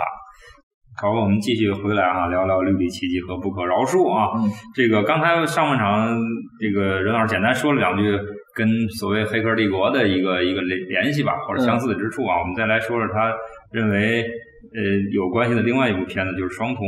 好，我们继续回来啊，聊聊绿里奇迹和不可饶恕啊。嗯这个刚才上半场，这个任老师简单说了两句跟所谓《黑客帝国》的一个一个联联系吧，或者相似之处啊。我们再来说说他认为呃有关系的另外一部片子，就是《双瞳》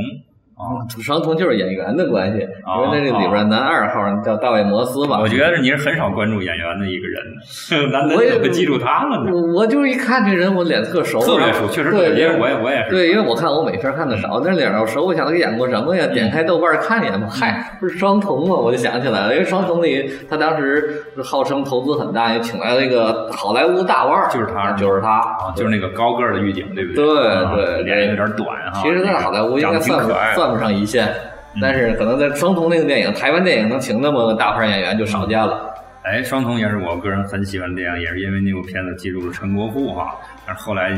啊。双瞳就是演员的关系，啊因为在这里边男二号叫大卫摩斯嘛。我觉得你是很少关注演员的一个人，[laughs] 难得我也怎么记住他了呢？我我就一看这人，我脸特熟，特别熟，确实对，因为我也我也是。对，因为我看欧美片看的少，那脸上熟，我想他演过什么呀？点开豆瓣看一眼嘛，嗨，不是双瞳嘛？我就想起来了，因为双瞳里他当时号称投资很大，也请来了一个好莱坞大腕，就是他就是他啊，就是那个高个的狱警，对不对？对啊对脸有点短哈。其实，在好莱坞应该算可爱的。算不上一线，但是可能在双瞳那个电影，台湾电影能请那么个大牌演员就少见了。哎，双瞳也是我个人很喜欢的电影，也是因为那部片子记住了陈国富哈，但是后来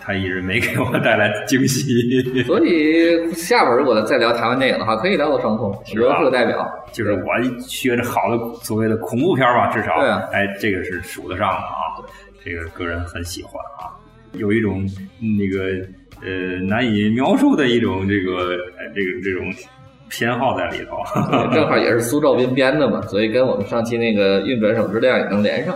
他一直没给我带来惊喜。所以下边如果再聊台湾电影的话，可以聊到双瞳，是吧是个代表。就是我学着好的所谓的恐怖片吧，至少对啊哎，这个是数得上的啊。这个个人很喜欢啊，有一种那个呃难以描述的一种这个哎这个这种偏好在里头。正好也是苏兆斌编的嘛，所以跟我们上期那个《运转手之恋》也能连上。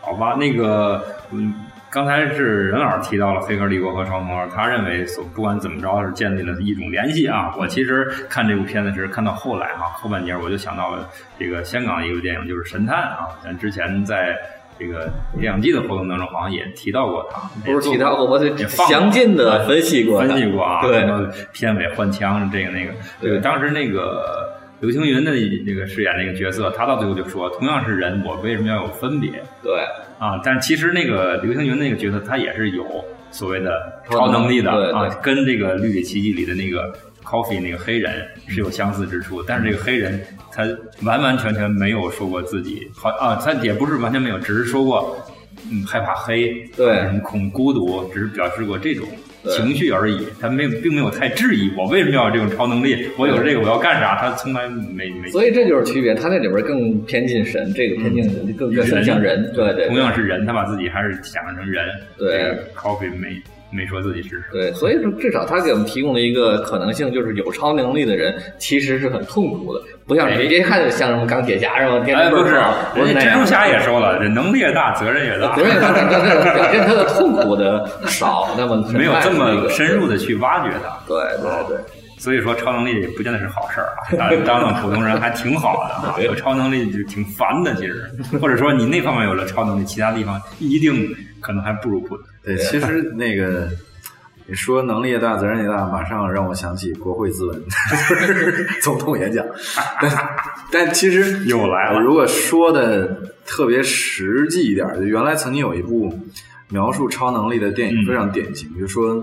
好吧，那个嗯，刚才是任老师提到了《黑客帝国》和《超模》，他认为所不管怎么着是建立了一种联系啊。我其实看这部片子是看到后来哈、后半截我就想到了这个香港一部电影，就是《神探》啊。咱之前在这个两季的活动当中好像也提到过他，不是提到过，我得详尽的分析过，分析过啊，对什么片尾换枪这个那个，这个当时那个刘青云的那个饰演那个角色，他到最后就说，同样是人，我为什么要有分别对，啊？但其实那个刘青云那个角色，他也是有所谓的超超能能力的对啊，跟这个《绿野奇迹》里的那个 Coffee 那个黑人是有相似之处，但是这个黑人他完完全全没有说过自己好啊，他也不是完全没有，只是说过嗯害怕黑，对什么恐孤独，只是表示过这种情绪而已，他没有并没有太质疑我为什么要有这种超能力，我有这个我要干啥，他从来没没。所以这就是区别，他那里边更偏近神，这个偏近人，更更更像人，对对，同样是人，他把自己还是想象成人。对这个，Coffee 没没说自己是什么。对，所以说至少他给我们提供了一个可能性，就是有超能力的人其实是很痛苦的，不像哎你一看就像什么钢铁侠是吧？天哎，不是人家蜘蛛。侠也说了，这能力越大，责任越大责，任他他他表现他的痛苦的少，那么没有这么深入的去挖掘他。对对对，所以说，超能力也不见得是好事儿啊。当当当普通人还挺好的啊，有超能力就挺烦的，其实。或者说，你那方面有了超能力，其他地方一定可能还不如普通。对，其实那个你说能力越大，责任越大，马上让我想起国会咨文，就 [laughs] 是总统演讲。但但其实又来了如果说的特别实际一点儿，就原来曾经有一部描述超能力的电影嗯非常典型，就说。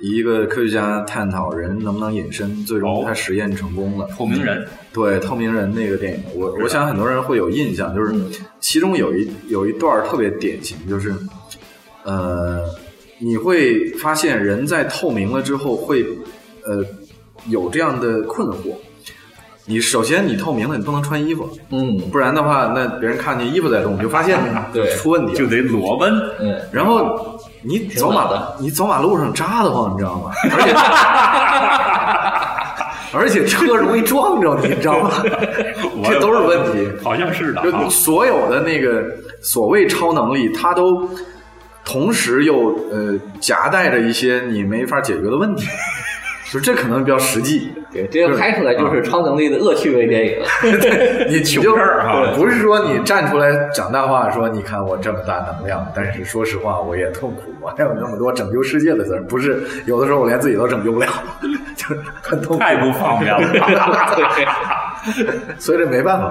一个科学家探讨人能不能隐身，最终哦他实验成功了。透明人，对透明人那个电影，我我想很多人会有印象，就是嗯其中有一有一段特别典型，就是呃，你会发现人在透明了之后会呃有这样的困惑。你首先你透明了，你不能穿衣服，嗯不然的话，那别人看见衣服在动，你就发现了 [laughs] 对出问题了。就得裸奔。嗯，然后你走马的你走马路上扎得慌，你知道吗？而且 [laughs] 而且车容易撞着你，你知道吗？这都是问题。好像是的啊就。所有的那个所谓超能力，它都同时又呃夹带着一些你没法解决的问题，就这可能比较实际。对，这个拍出来就是超能力的恶趣味电影。[laughs] 你 [laughs] 你糗就事儿啊不是说你站出来讲大话，说你看我这么大能量，但是说实话我也痛苦，我还有那么多拯救世界的责任，不是有的时候我连自己都拯救不了，[laughs] 就是很痛苦，太不方便了。所以这没办法。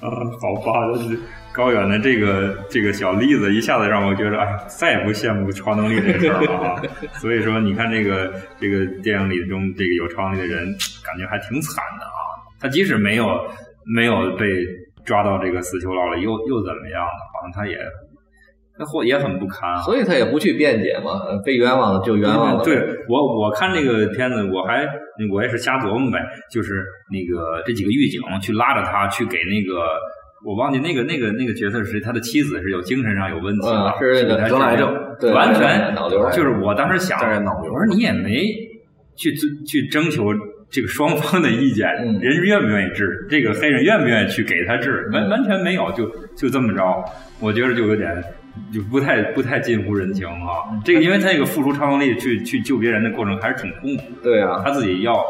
啊，好吧，就是高远的这个这个小例子，一下子让我觉得，哎，再也不羡慕超能力这个事儿了啊。[laughs] 所以说，你看这个这个电影里中这个有超能力的人，感觉还挺惨的啊。他即使没有没有被抓到这个死囚牢里，又又怎么样呢？好像他也那或也很不堪啊。所以他也不去辩解嘛，呃被冤枉了就冤枉了。对我，我看这个片子，我还我也是瞎琢磨呗，就是那个这几个狱警去拉着他去给那个。我忘记那个那个那个角色是谁，他的妻子是有精神上有问题的，嗯是得了癌症对完全脑瘤就是我当时想，我说你也没去去征求这个双方的意见，嗯人愿不愿意治，这个黑人愿不愿意去给他治，完完全没有，就就这么着，我觉得就有点。就不太不太近乎人情哈、嗯这个因为他那个付出超能力去去救别人的过程还是挺痛苦的，对啊，他自己要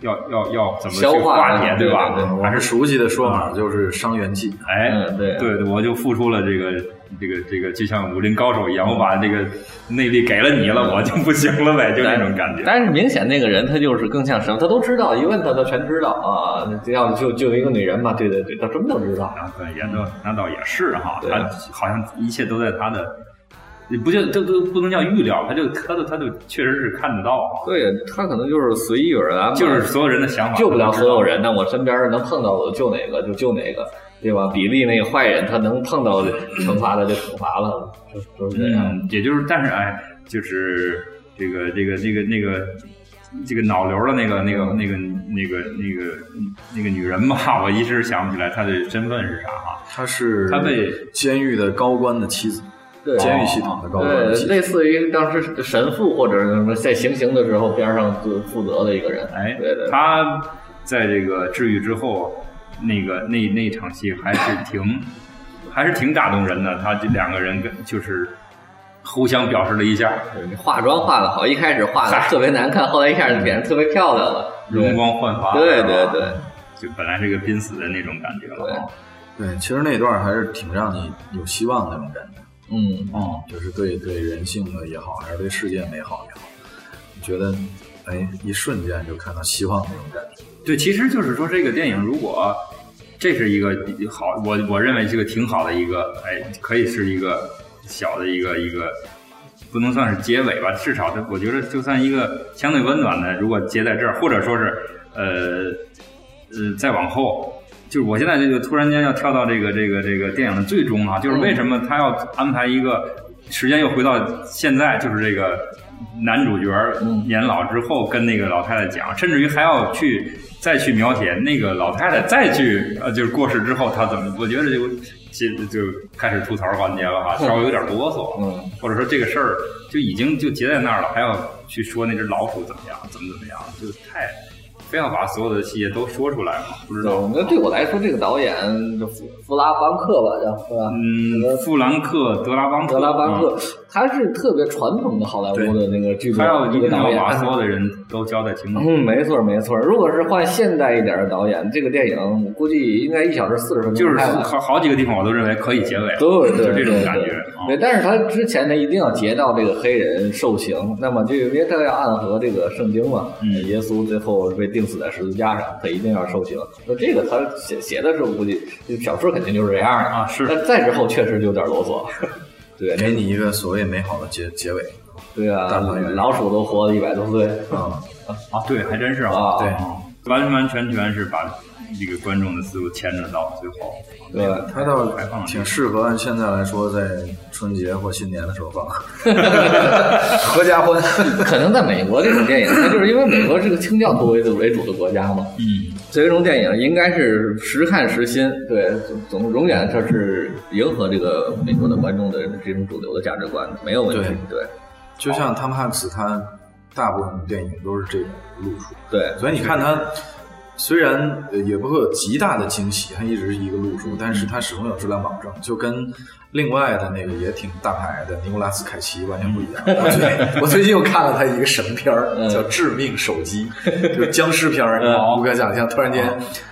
要要要怎么去消化化解，对吧？对对我们熟悉的说法就是伤元气。哎，嗯对对对，我就付出了这个这个这个，就像武林高手一样，我把这个内力给了你了，我就不行了呗，就那种感觉。但是明显那个人他就是更像什么，他都知道，一问他他全知道啊。这要就就一个女人嘛，对对对，他什么都知道。啊，对，也都那倒也是哈，他好像一切都在他的，也不就这都不能叫预料，他就他就他就确实是看得到，对他可能就是随遇而安嘛，就是所有人的想法救不了所有人，但我身边能碰到的救哪个就救哪个，对吧？比利那个坏人，他能碰到惩罚的就惩罚了，就就是这样。嗯，也就是，但是哎，就是这个这个这个那个这个脑瘤的那个那个那个那个那个那个女人吧，[laughs] 我一时想不起来她的身份是啥哈。她是她被监狱的高官的妻子，对监狱系统的高官的对，类似于当时神父或者什么在行刑的时候边上就负责的一个人。哎，对对，他在这个治愈之后，那个那那场戏还是挺 [coughs] 还是挺打动人的。他这两个人跟就是互相表示了一下对化妆化的好，一开始化的 [laughs] 特别难看，后来一下就变得特别漂亮了。容光焕发，对对对，就本来是个濒死的那种感觉了啊。对，其实那段还是挺让你有希望的那种感觉，嗯，嗯，就是对对人性的也好，还是对世界美好也好，觉得哎，一瞬间就看到希望那种感觉。对，其实就是说，这个电影如果这是一个好，我我认为是个挺好的一个，哎，可以是一个小的一个一个，不能算是结尾吧，至少这我觉得就算一个相对温暖的，如果结在这儿，或者说是呃呃再往后。就是我现在这个突然间要跳到这个这个这个电影的最终啊，就是为什么他要安排一个时间又回到现在，就是这个男主角年老之后跟那个老太太讲，甚至于还要去再去描写那个老太太再去呃就是过世之后她怎么，我觉得就就就开始吐槽环节了哈，稍微有点啰嗦，嗯，或者说这个事儿就已经就结在那儿了，还要去说那只老鼠怎么样，怎么怎么样，就太非要把所有的细节都说出来吗，不知道。那对我来说，这个导演就弗弗拉邦克吧，叫是吧？嗯，富兰克德拉邦特，德拉邦克啊，他是特别传统的好莱坞的那个剧作他要这个导演。一定要把所有的人都交代清楚。嗯，没错没错。如果是换现代一点的导演，这个电影我估计应该一小时四十分钟就是。好好几个地方我都认为可以结尾，对对就这种感觉。对，但是他之前呢，一定要截到这个黑人受刑，那么就因为他要暗合这个圣经嘛，嗯耶稣最后被钉死在十字架上，他一定要受刑。那这个他写写的时候，估计小说肯定就是这样的啊是但再之后确实就有点啰嗦。对，给你一个所谓美好的结结尾对啊大团圆，老鼠都活了一百多岁啊、啊，对，还真是啊，对啊完完全全是把这个观众的思路牵扯到最后。对吧？它倒挺适合按现在来说，在春节或新年的时候放，[laughs] 合家欢。可能在美国这种电影，它就是因为美国是个清教徒为主为主的国家嘛，嗯，这种电影应该是时看时新，对，总总永远它是迎合这个美国的观众的这种主流的价值观的，没有问题。对就像汤姆汉克斯，他大部分的电影都是这种路数，对所以你看他虽然呃也不会有极大的惊喜，它一直是一个路数，但是它始终有质量保证，就跟另外的那个也挺大牌的尼古拉斯凯奇完全不一样。[laughs] 我最我最近又看了他一个神片儿，嗯叫《致命手机》，就是僵尸片儿，[laughs] 嗯无可想象。突然间，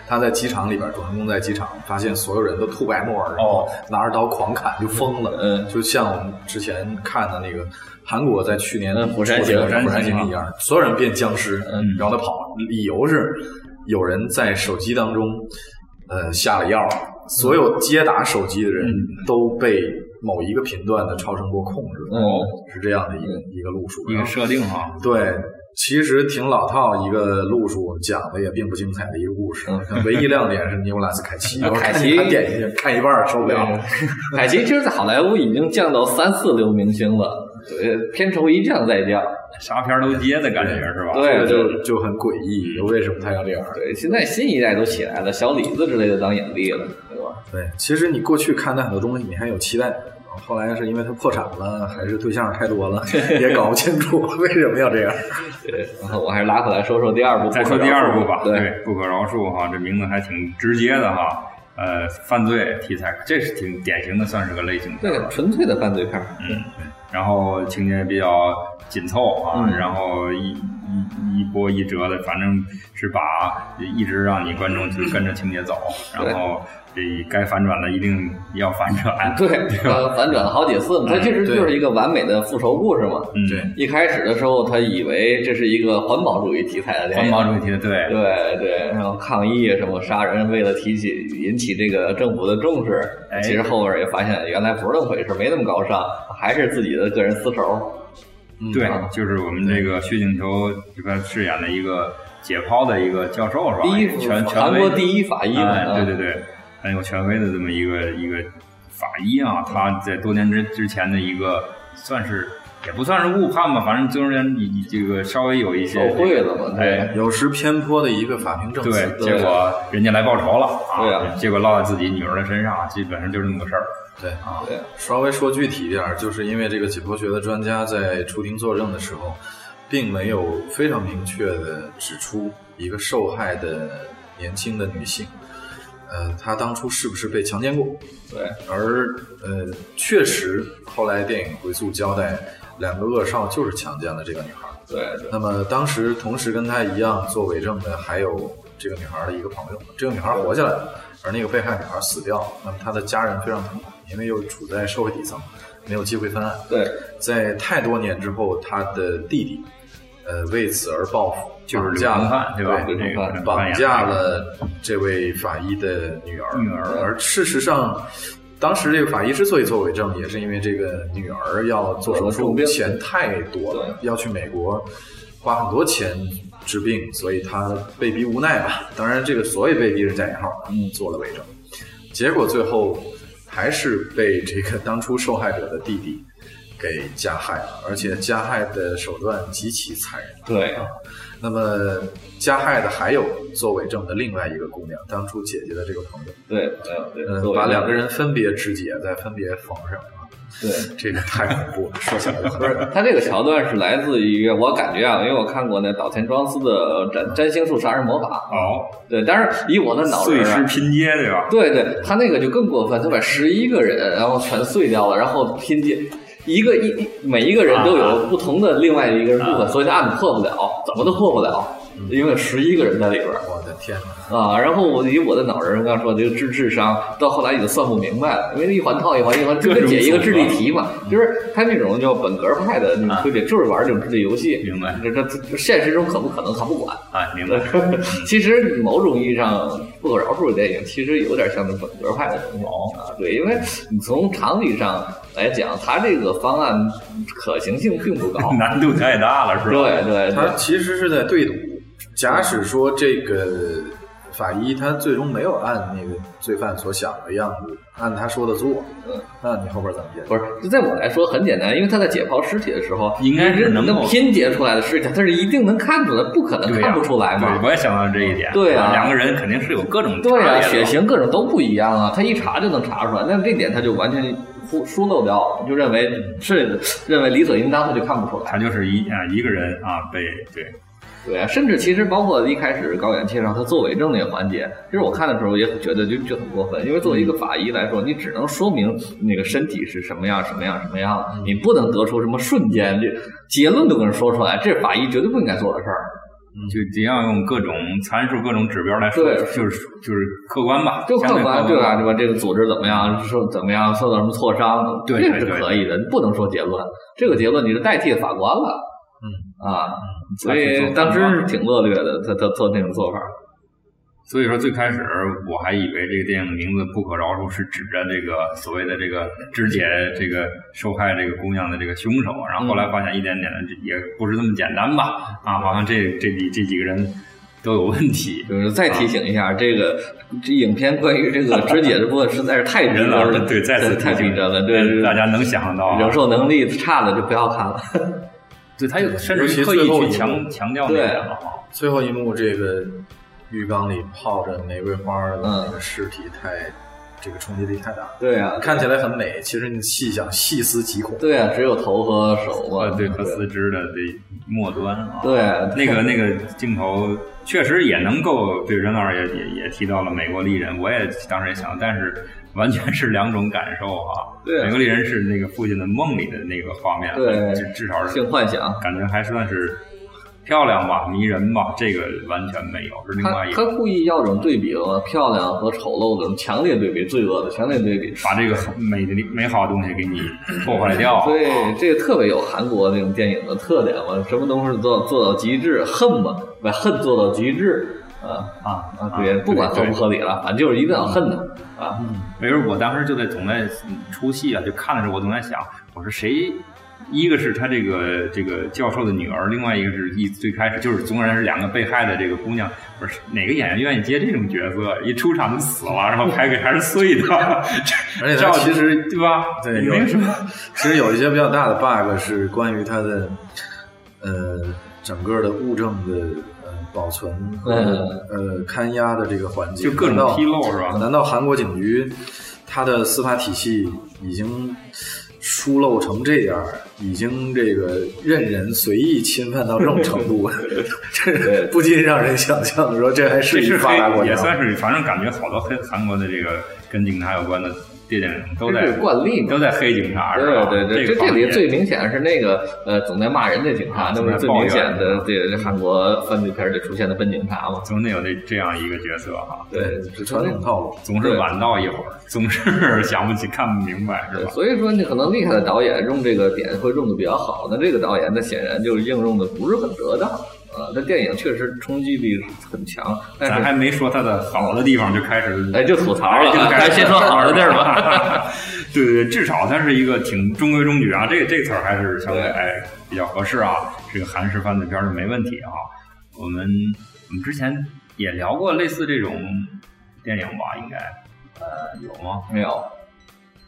他在机场里边，主人公在机场发现所有人都吐白沫儿，然后拿着刀狂砍，就疯了。嗯就像我们之前看的那个韩国在去年嗯釜山行釜山行行一样，所有人变僵尸，嗯然后他跑，理由是有人在手机当中呃下了药，所有接打手机的人都被某一个频段的超声波控制了，嗯是这样的一个一个路数。一个设定啊，对，其实挺老套一个路数，讲的也并不精彩的一个故事。唯一亮点是尼古拉斯凯奇，[laughs] 凯奇。他点进去看一半受不了。凯奇其实，在好莱坞已经降到三四流明星了，呃，片酬一降再降，啥片儿都接的感觉是吧？对，就就很诡异，为什么他要这样？对，现在新一代都起来了，小李子之类的当影帝了，对吧？对，其实你过去看他很多东西，你还有期待。后来是因为他破产了，还是对象太多了，也搞不清楚 [laughs] 为什么要这样。对，然后我还是拉回来说说第二部，再说第二部吧。对，不可饶恕哈，这名字还挺直接的哈。呃，犯罪题材，这是挺典型的，算是个类型片，对，纯粹的犯罪片。嗯，对。然后情节比较紧凑啊，然后一一一波一折的，反正是把一直让你观众去跟着情节走，然后。这该反转的一定要反转，对，反转了好几次嘛。它其实就是一个完美的复仇故事嘛。嗯，对。一开始的时候，他以为这是一个环保主义题材的电影，环保主义题材，对，对对。然后抗议什么杀人，为了提起引起这个政府的重视。其实后边也发现原来不是那么回事，没那么高尚，还是自己的个人私仇。对，就是我们这个薛景求这边饰演的一个解剖的一个教授是吧？第一，全全国第一法医嗯。对对对。很有权威的这么一个一个法医啊，他在多年之之前的一个算是也不算是误判吧，反正就是你你这个稍微有一些受贿了嘛，对，有失偏颇的一个法庭证词，对，结果人家来报仇了，对啊，结果落在自己女儿的身上，基本上就是那么个事儿，对啊，对，稍微说具体一点，就是因为这个解剖学的专家在出庭作证的时候，并没有非常明确的指出一个受害的年轻的女性。呃，她当初是不是被强奸过？对，而呃，确实后来电影回溯交代，两个恶少就是强奸了这个女孩。对，那么当时同时跟他一样做伪证的还有这个女孩的一个朋友，这个女孩活下来了，而那个被害女孩死掉了。那么她的家人非常痛苦，因为又处在社会底层，没有机会翻案。对，在太多年之后，她的弟弟。呃，为此而报复，就是架了，对吧？绑架了这位法医的女儿。女儿，而事实上，当时这个法医之所以做伪证，也是因为这个女儿要做手术，钱太多了，要去美国花很多钱治病，所以他被逼无奈吧。[laughs] 当然，这个所谓被逼是加引号，嗯，做了伪证，结果最后还是被这个当初受害者的弟弟。给加害了，而且加害的手段极其残忍。对啊，那么加害的还有做伪证的另外一个姑娘，当初姐姐的这个朋友。对，嗯，把两个人分别肢解，再分别缝上。对，这个太恐怖了。说起来不是，他这个桥段是来自于我感觉啊，因为我看过那岛田庄司的《占占星术杀人魔法》。哦，对，但是以我的脑碎尸拼接对吧？对对，他那个就更过分，他把十一个人然后全碎掉了，然后拼接。一个一每一个人都有不同的另外一个人部分，所以案子破不了，怎么都破不了，因为十一个人在里边。天啊！然后我以我的脑仁刚说这个智智商，到后来已经算不明白了，因为一环套一环，一环就跟解一个智力题嘛，就是他那种叫本格派的那种推理，就是玩这种智力游戏。明白？这这现实中可不可能他不管啊？明白？[laughs] 其实某种意义上，不可饶恕的电影其实有点像那本格派的东西啊。对，因为你从常理上来讲，他这个方案可行性并不高，[laughs] 难度太大了，是吧？对对，他其实是在对赌。假使说这个。法医他最终没有按那个罪犯所想的样子，按他说的做。嗯，那你后边怎么解？不是，就在我来说很简单，因为他在解剖尸体的时候，应该是能够拼接出来的尸体，他是一定能看出来，不可能看不出来嘛。对，我也想到这一点。对啊，两个人肯定是有各种对啊，血型各种都不一样啊，他一查就能查出来。那这点他就完全疏疏漏掉了，就认为是认为理所应当，他就看不出来。他就是一啊一个人啊被对。对啊，甚至其实包括一开始高远介绍他做伪证那个环节，其实我看的时候也觉得就就很过分，因为作为一个法医来说，你只能说明那个身体是什么样什么样什么样，你不能得出什么瞬间这结论都给人说出来，这是法医绝对不应该做的事儿。就尽量用各种参数、各种指标来说，就是就是客观吧，就客观对吧？对吧？这个组织怎么样？受怎么样？受到什么挫伤？这个是可以的，不能说结论。这个结论你是代替法官了。嗯啊，所以当时是挺恶劣的，他他做那种做法。所以说最开始我还以为这个电影名字《不可饶恕》是指着这个所谓的这个肢解这个受害这个姑娘的这个凶手，然后后来发现一点点的这也不是那么简单吧？啊，好像这这几这几个人都有问题。[laughs] 就是再提醒一下，这个这影片关于这个肢解的部分实在是太逼真了，对，再次太逼真了，对，大家能想象到，忍受能力差的就不要看了。对他有甚至刻意去强强调对最后一幕这个。浴缸里泡着玫瑰花的那个尸体，太这个冲击力太大。对啊，看起来很美，其实你细想，细思极恐。对啊，只有头和手嘛，对，和四肢的这末端啊。对，那个那个镜头确实也能够，对任老师也也也提到了美国丽人，我也当时也想，但是完全是两种感受啊。对，美国丽人是那个父亲的梦里的那个画面，对，至至少是性幻想，感觉还算是。漂亮吧，迷人吧，这个完全没有，是另外一个。他故意要这种对比嘛，漂亮和丑陋的这种强烈对比，罪恶的强烈对比，把这个美的美好的东西给你破坏掉。[laughs] 对，这个特别有韩国那种电影的特点嘛，什么东西做做到极致，恨嘛，把恨做到极致，啊啊啊！对，不管合不合理了，反正就是一定要恨他啊。没准我当时就在总在出戏啊，就看的时候我总在想，我说谁？一个是他这个这个教授的女儿，另外一个是一最开始就是总而言之两个被害的这个姑娘，不是哪个演员愿意接这种角色？一出场就死了，然后拍给还是碎的，[laughs] 而且他其实对吧？对，没什么。[laughs] 其实有一些比较大的 bug 是关于他的呃整个的物证的呃保存和呃看押的这个环节，就各种纰漏是吧？难道韩国警局他的司法体系已经？疏漏成这样，已经这个任人随意侵犯到这种程度，[laughs] 这不禁让人想象说，这还是一发达国家？也算是，反正感觉好多黑韩国的这个跟警察有关的。电影都在惯例嘛都在黑警察，对对对，这这里最明显是那个呃，总在骂人的警察，那不是最明显的这韩国犯罪片里出现的笨警察吗？总得有这这样一个角色哈。对，是传统套路，总是晚到一会儿，总是 [laughs] 想不起、看不明白，是吧？所以说，你可能厉害的导演用这个点会用的比较好，那这个导演他显然就应用的不是很得当。啊，这电影确实冲击力很强，但咱还没说它的好的地方就开始，哎，就吐槽了，就开始先说好的地儿吧。[laughs] 对对对，至少它是一个挺中规中矩啊，这这词儿还是相对哎比较合适啊。这个韩式犯罪片是没问题啊。我们我们之前也聊过类似这种电影吧？应该呃有吗？没有。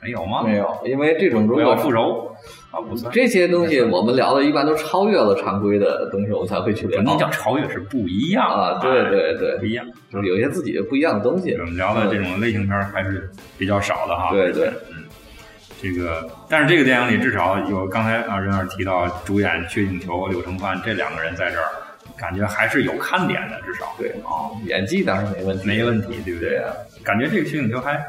没有吗？没有，因为这种如果复仇啊，不算这些东西，我们聊的一般都超越了常规的东西，我们才会去聊。能叫超越是不一样啊，对对对，不一样，就是有一些自己不一样的东西。我们聊的这种类型片还是比较少的哈。对对，嗯，这个，但是这个电影里至少有刚才啊任儿提到主演薛景求、柳承范这两个人在这儿，感觉还是有看点的，至少对啊，演技当然没问题，没问题，对不对啊？感觉这个薛景求还。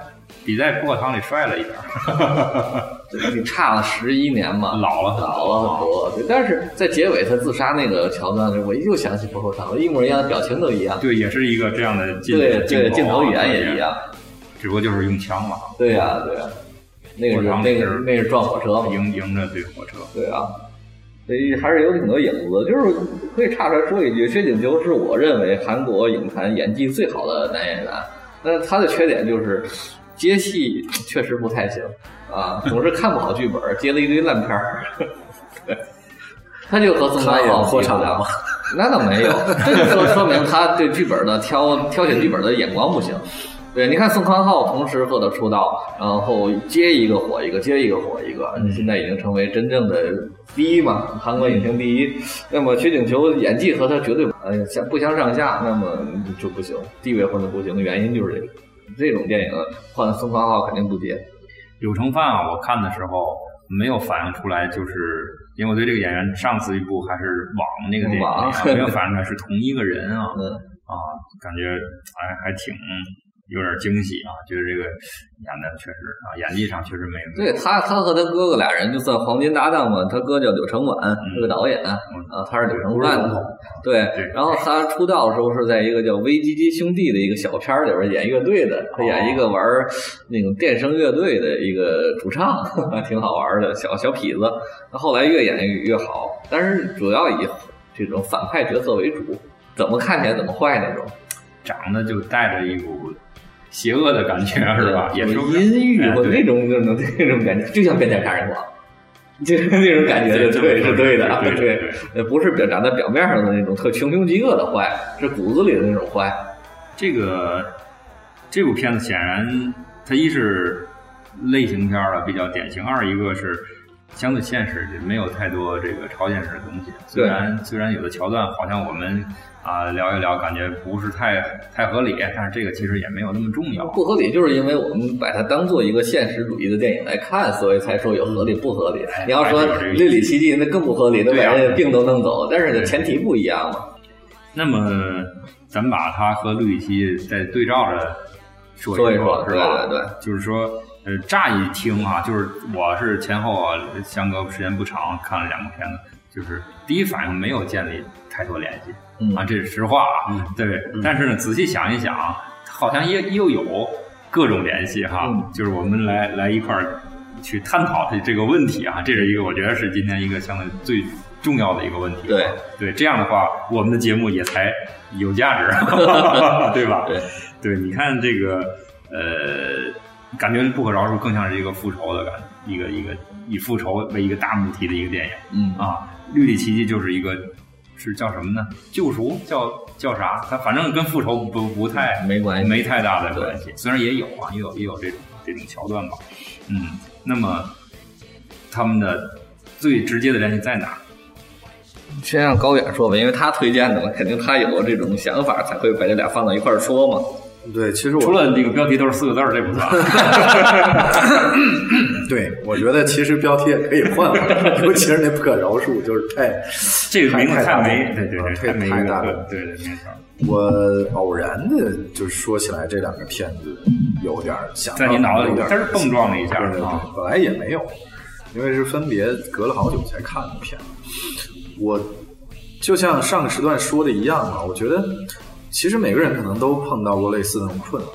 比在《破汤》里帅了一点儿，[laughs] 你差了十一年嘛，老了老了很多。对，但是在结尾他自杀那个桥段，我又想起《破汤》，一模一样的表情都一样。对，也是一个这样的镜对对镜头语言也一样，只不过就是用枪嘛。对呀对呀，那个是那个那是撞火车嘛，迎迎着对火车。对啊，所以还是有挺多影子。就是可以岔出来说一句，薛景求是我认为韩国影坛演技最好的男演员。那他的缺点就是。接戏确实不太行啊，总是看不好剧本，接了一堆烂片儿。他就和宋康昊破产了吗？那倒没有，[laughs] 这就说说明他对剧本的挑挑选剧本的眼光不行。对，你看宋康昊同时和他出道，然后接一个火一个，接一个火一个，现在已经成为真正的第一嘛，韩国影星第一。那么薛景求演技和他绝对呃相不相上下，那么就不行，地位混的不行的原因就是这个。这种电影换宋康昊肯定不接。柳承范啊，我看的时候没有反映出来，就是因为我对这个演员上次一部还是网那个电影，没有反映出来是同一个人啊 [laughs] 啊，感觉还还挺。有点惊喜啊！觉得这个演的确实啊，演技上确实没有。对他，他和他哥哥俩人就算黄金搭档嘛。他哥叫柳承晚，是个导演啊，他是柳承范。对，然后他出道的时候是在一个叫《微基基兄弟》的一个小片里边演乐队的，他演一个玩那种电声乐队的一个主唱，挺好玩的小小痞子。他后来越演越越好，但是主要以这种反派角色为主，怎么看起来怎么坏那种。长得就带着一股邪恶的感觉，是吧？也是阴郁或那种那种那种感觉，就像变态杀人狂。就是 [laughs] 那种感觉，对，是对的，对，不是表长在表面上的那种特穷凶极恶的坏，是骨子里的那种坏。这个这部片子显然，它一是类型片了，比较典型；二一个是相对现实，没有太多这个超现实的东西。虽然虽然有的桥段好像我们。啊，聊一聊，感觉不是太太合理，但是这个其实也没有那么重要。不合理，就是因为我们把它当做一个现实主义的电影来看，所以才说有合理不合理。你要说《绿里奇迹》那更不合理，那把人病都弄走，但是前提不一样嘛。那么，咱们把它和《绿里奇迹》再对照着说一说，是吧？对对，就是说，呃，乍一听啊，就是我是前后啊相隔时间不长，看了两个片子，就是第一反应没有建立太多联系。啊，这是实话啊，对。但是呢，仔细想一想，好像也又有各种联系哈。就是我们来来一块儿去探讨这这个问题啊，这是一个我觉得是今天一个相对最重要的一个问题。对对，这样的话，我们的节目也才有价值，[laughs] 对吧？对对，你看这个呃，感觉不可饶恕更像是一个复仇的感，一个一个以复仇为一个大目的的一个电影。嗯啊，《绿里奇迹》就是一个。是叫什么呢？救赎叫叫啥？它反正跟复仇不不太没关系，没太大的关系。虽然也有啊，也有也有这种这种桥段吧。嗯，那么他们的最直接的联系在哪？先让高远说吧，因为他推荐的嘛，肯定他有这种想法，才会把这俩放到一块儿说嘛。对，其实我除了这个标题都是四个字儿，这不算。[laughs] 对，我觉得其实标题也可以换换，尤其是那不可饶恕，就是太 [laughs] 这个名字太没，对对对，太太大了，对对没错。我偶然的，就是说起来这两个片子，有点想在你脑子里，但是蹦撞了一下，对对对，本来也没有，因为是分别隔了好久才看的片子。我就像上个时段说的一样嘛，我觉得。其实每个人可能都碰到过类似的那种困惑，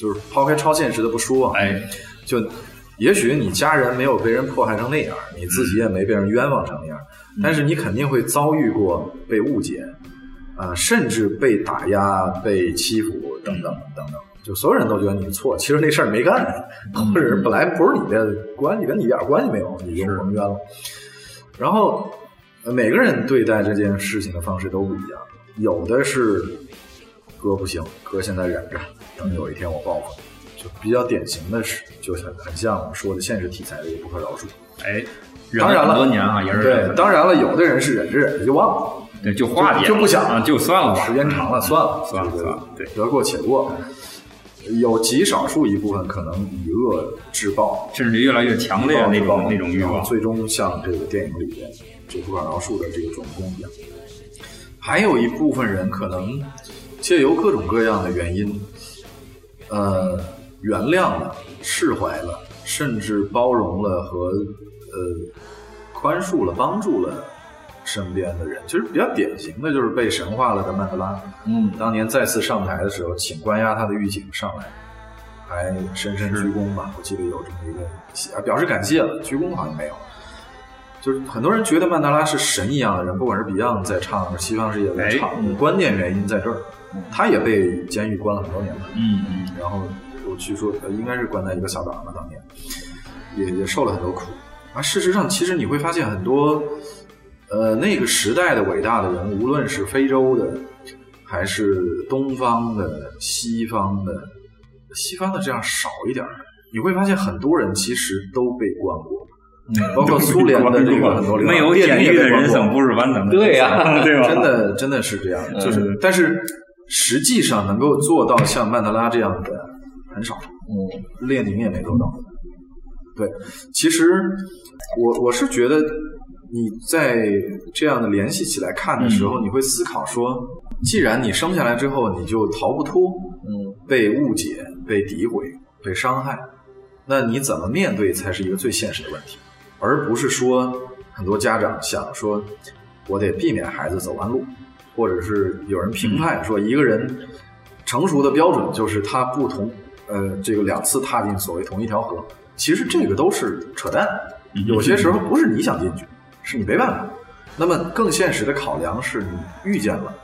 就是抛开超现实的不说，哎，就也许你家人没有被人迫害成那样，你自己也没被人冤枉成那样，但是你肯定会遭遇过被误解，啊，甚至被打压、被欺负等等等等，就所有人都觉得你错，其实那事儿没干，或者是本来不是你的关系，跟你一点关系没有，你就蒙冤了。然后每个人对待这件事情的方式都不一样，有的是。哥不行，哥现在忍着，等有一天我报复。就比较典型的是，就很很像我们说的现实题材的一个不可饶恕。哎，当然了，多年啊，也是对。当然了，有的人是忍着忍着就忘了，对，就化解，就不想，就算了吧。时间长了，算了，算了，算了。对，得过且过。有极少数一部分可能以恶制暴，甚至越来越强烈那种那种欲望，最终像这个电影里边这不可饶恕的这个主人公一样。还有一部分人可能。借由各种各样的原因，呃，原谅了、释怀了，甚至包容了和呃宽恕了、帮助了身边的人。其实比较典型的就是被神化了的曼德拉。嗯，当年再次上台的时候，请关押他的狱警上来，还深深鞠躬吧。我记得有这么一个表示感谢了，鞠躬好像没有。就是很多人觉得曼德拉是神一样的人，不管是 Beyond 在唱，西方世界在唱，关键原因在这儿。他也被监狱关了很多年了，嗯嗯，然后我据说应该是关在一个小岛上吧，当年也也受了很多苦。啊，事实上，其实你会发现很多，呃，那个时代的伟大的人，无论是非洲的，还是东方的、西方的，西方的这样少一点你会发现很多人其实都被关过。包括苏联的这个很多没有监狱的人生不是完整的，对呀，对吧？真的真的是这样，就是，但是。实际上能够做到像曼德拉这样的很少，嗯，列宁也没做到。对，其实我我是觉得你在这样的联系起来看的时候，你会思考说，既然你生下来之后你就逃不脱，嗯，被误解、被诋毁、被伤害，那你怎么面对才是一个最现实的问题，而不是说很多家长想说，我得避免孩子走弯路。或者是有人评判说，一个人成熟的标准就是他不同，呃，这个两次踏进所谓同一条河。其实这个都是扯淡。有些时候不是你想进去，是你没办法。那么更现实的考量是你遇见了，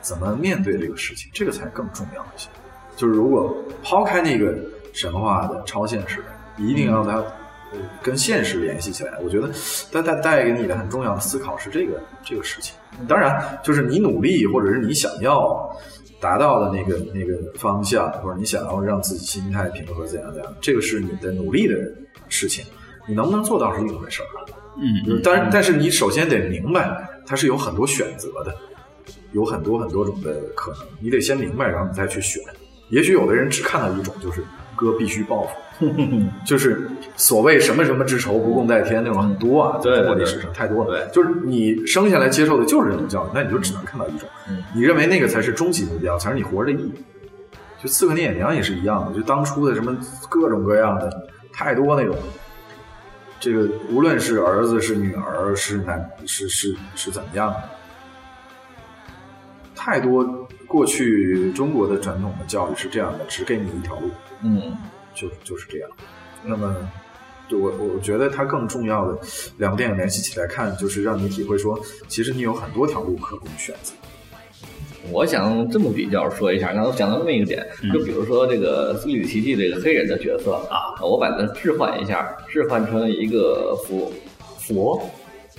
怎么面对这个事情，这个才更重要一些。就是如果抛开那个神话的超现实，一定要它呃跟现实联系起来。我觉得它它带给你的很重要的思考是这个这个事情。当然，就是你努力或者是你想要达到的那个那个方向，或者你想要让自己心态平和怎样怎样，这个是你的努力的事情。你能不能做到是另一回事儿。嗯，当然，但是你首先得明白，它是有很多选择的，有很多很多种的可能，你得先明白，然后你再去选。也许有的人只看到一种，就是哥必须报复，[laughs] 就是所谓什么什么之仇不共戴天那种很多啊，对对对在中国历史上太多了。对就是你生下来接受的就是这种教育，那你就只能看到一种，嗯你认为那个才是终极目标，才是你活着的意义。就刺客聂隐娘也是一样的，就当初的什么各种各样的太多那种，这个无论是儿子是女儿是男是是是怎么样的，太多过去中国的传统的教育是这样的，只给你一条路，嗯就就是这样。那么，对我我觉得它更重要的两部电影联系起来看，就是让你体会说，其实你有很多条路可供选择。我想这么比较说一下，刚才我讲到那么一个点，就比如说这个《历史奇迹》这个黑人的角色啊，我把它置换一下，置换成一个佛佛